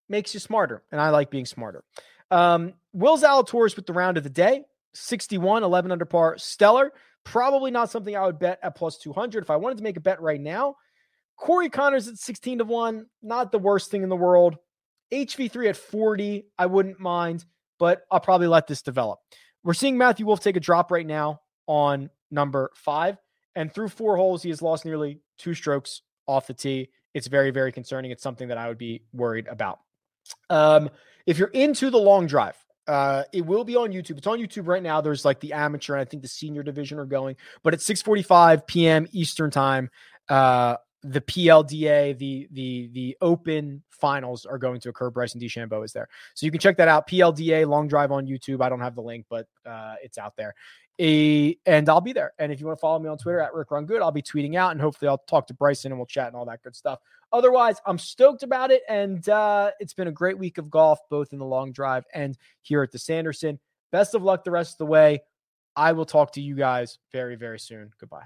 makes you smarter. And I like being smarter. Um, Will Zalatoris with the round of the day, 61, 11 under par, stellar. Probably not something I would bet at plus 200. If I wanted to make a bet right now, Corey Conners at 16 to 1, not the worst thing in the world. HV3 at 40, I wouldn't mind, but I'll probably let this develop. We're seeing Matthew Wolff take a drop right now on number five. And through four holes, he has lost nearly two strokes off the tee. It's very, very concerning. It's something that I would be worried about. Um, if you're into the long drive, uh, it will be on YouTube. It's on YouTube right now. There's like the amateur and I think the senior division are going, but at 6:45 p.m. Eastern time, uh, the PLDA, the the the Open finals are going to occur. Bryson DeChambeau is there, so you can check that out. PLDA long drive on YouTube. I don't have the link, but uh, it's out there. A, and I'll be there. And if you want to follow me on Twitter at Rick Run Good, I'll be tweeting out and hopefully I'll talk to Bryson and we'll chat and all that good stuff. Otherwise, I'm stoked about it. And uh, it's been a great week of golf, both in the long drive and here at the Sanderson. Best of luck the rest of the way. I will talk to you guys very, very soon. Goodbye.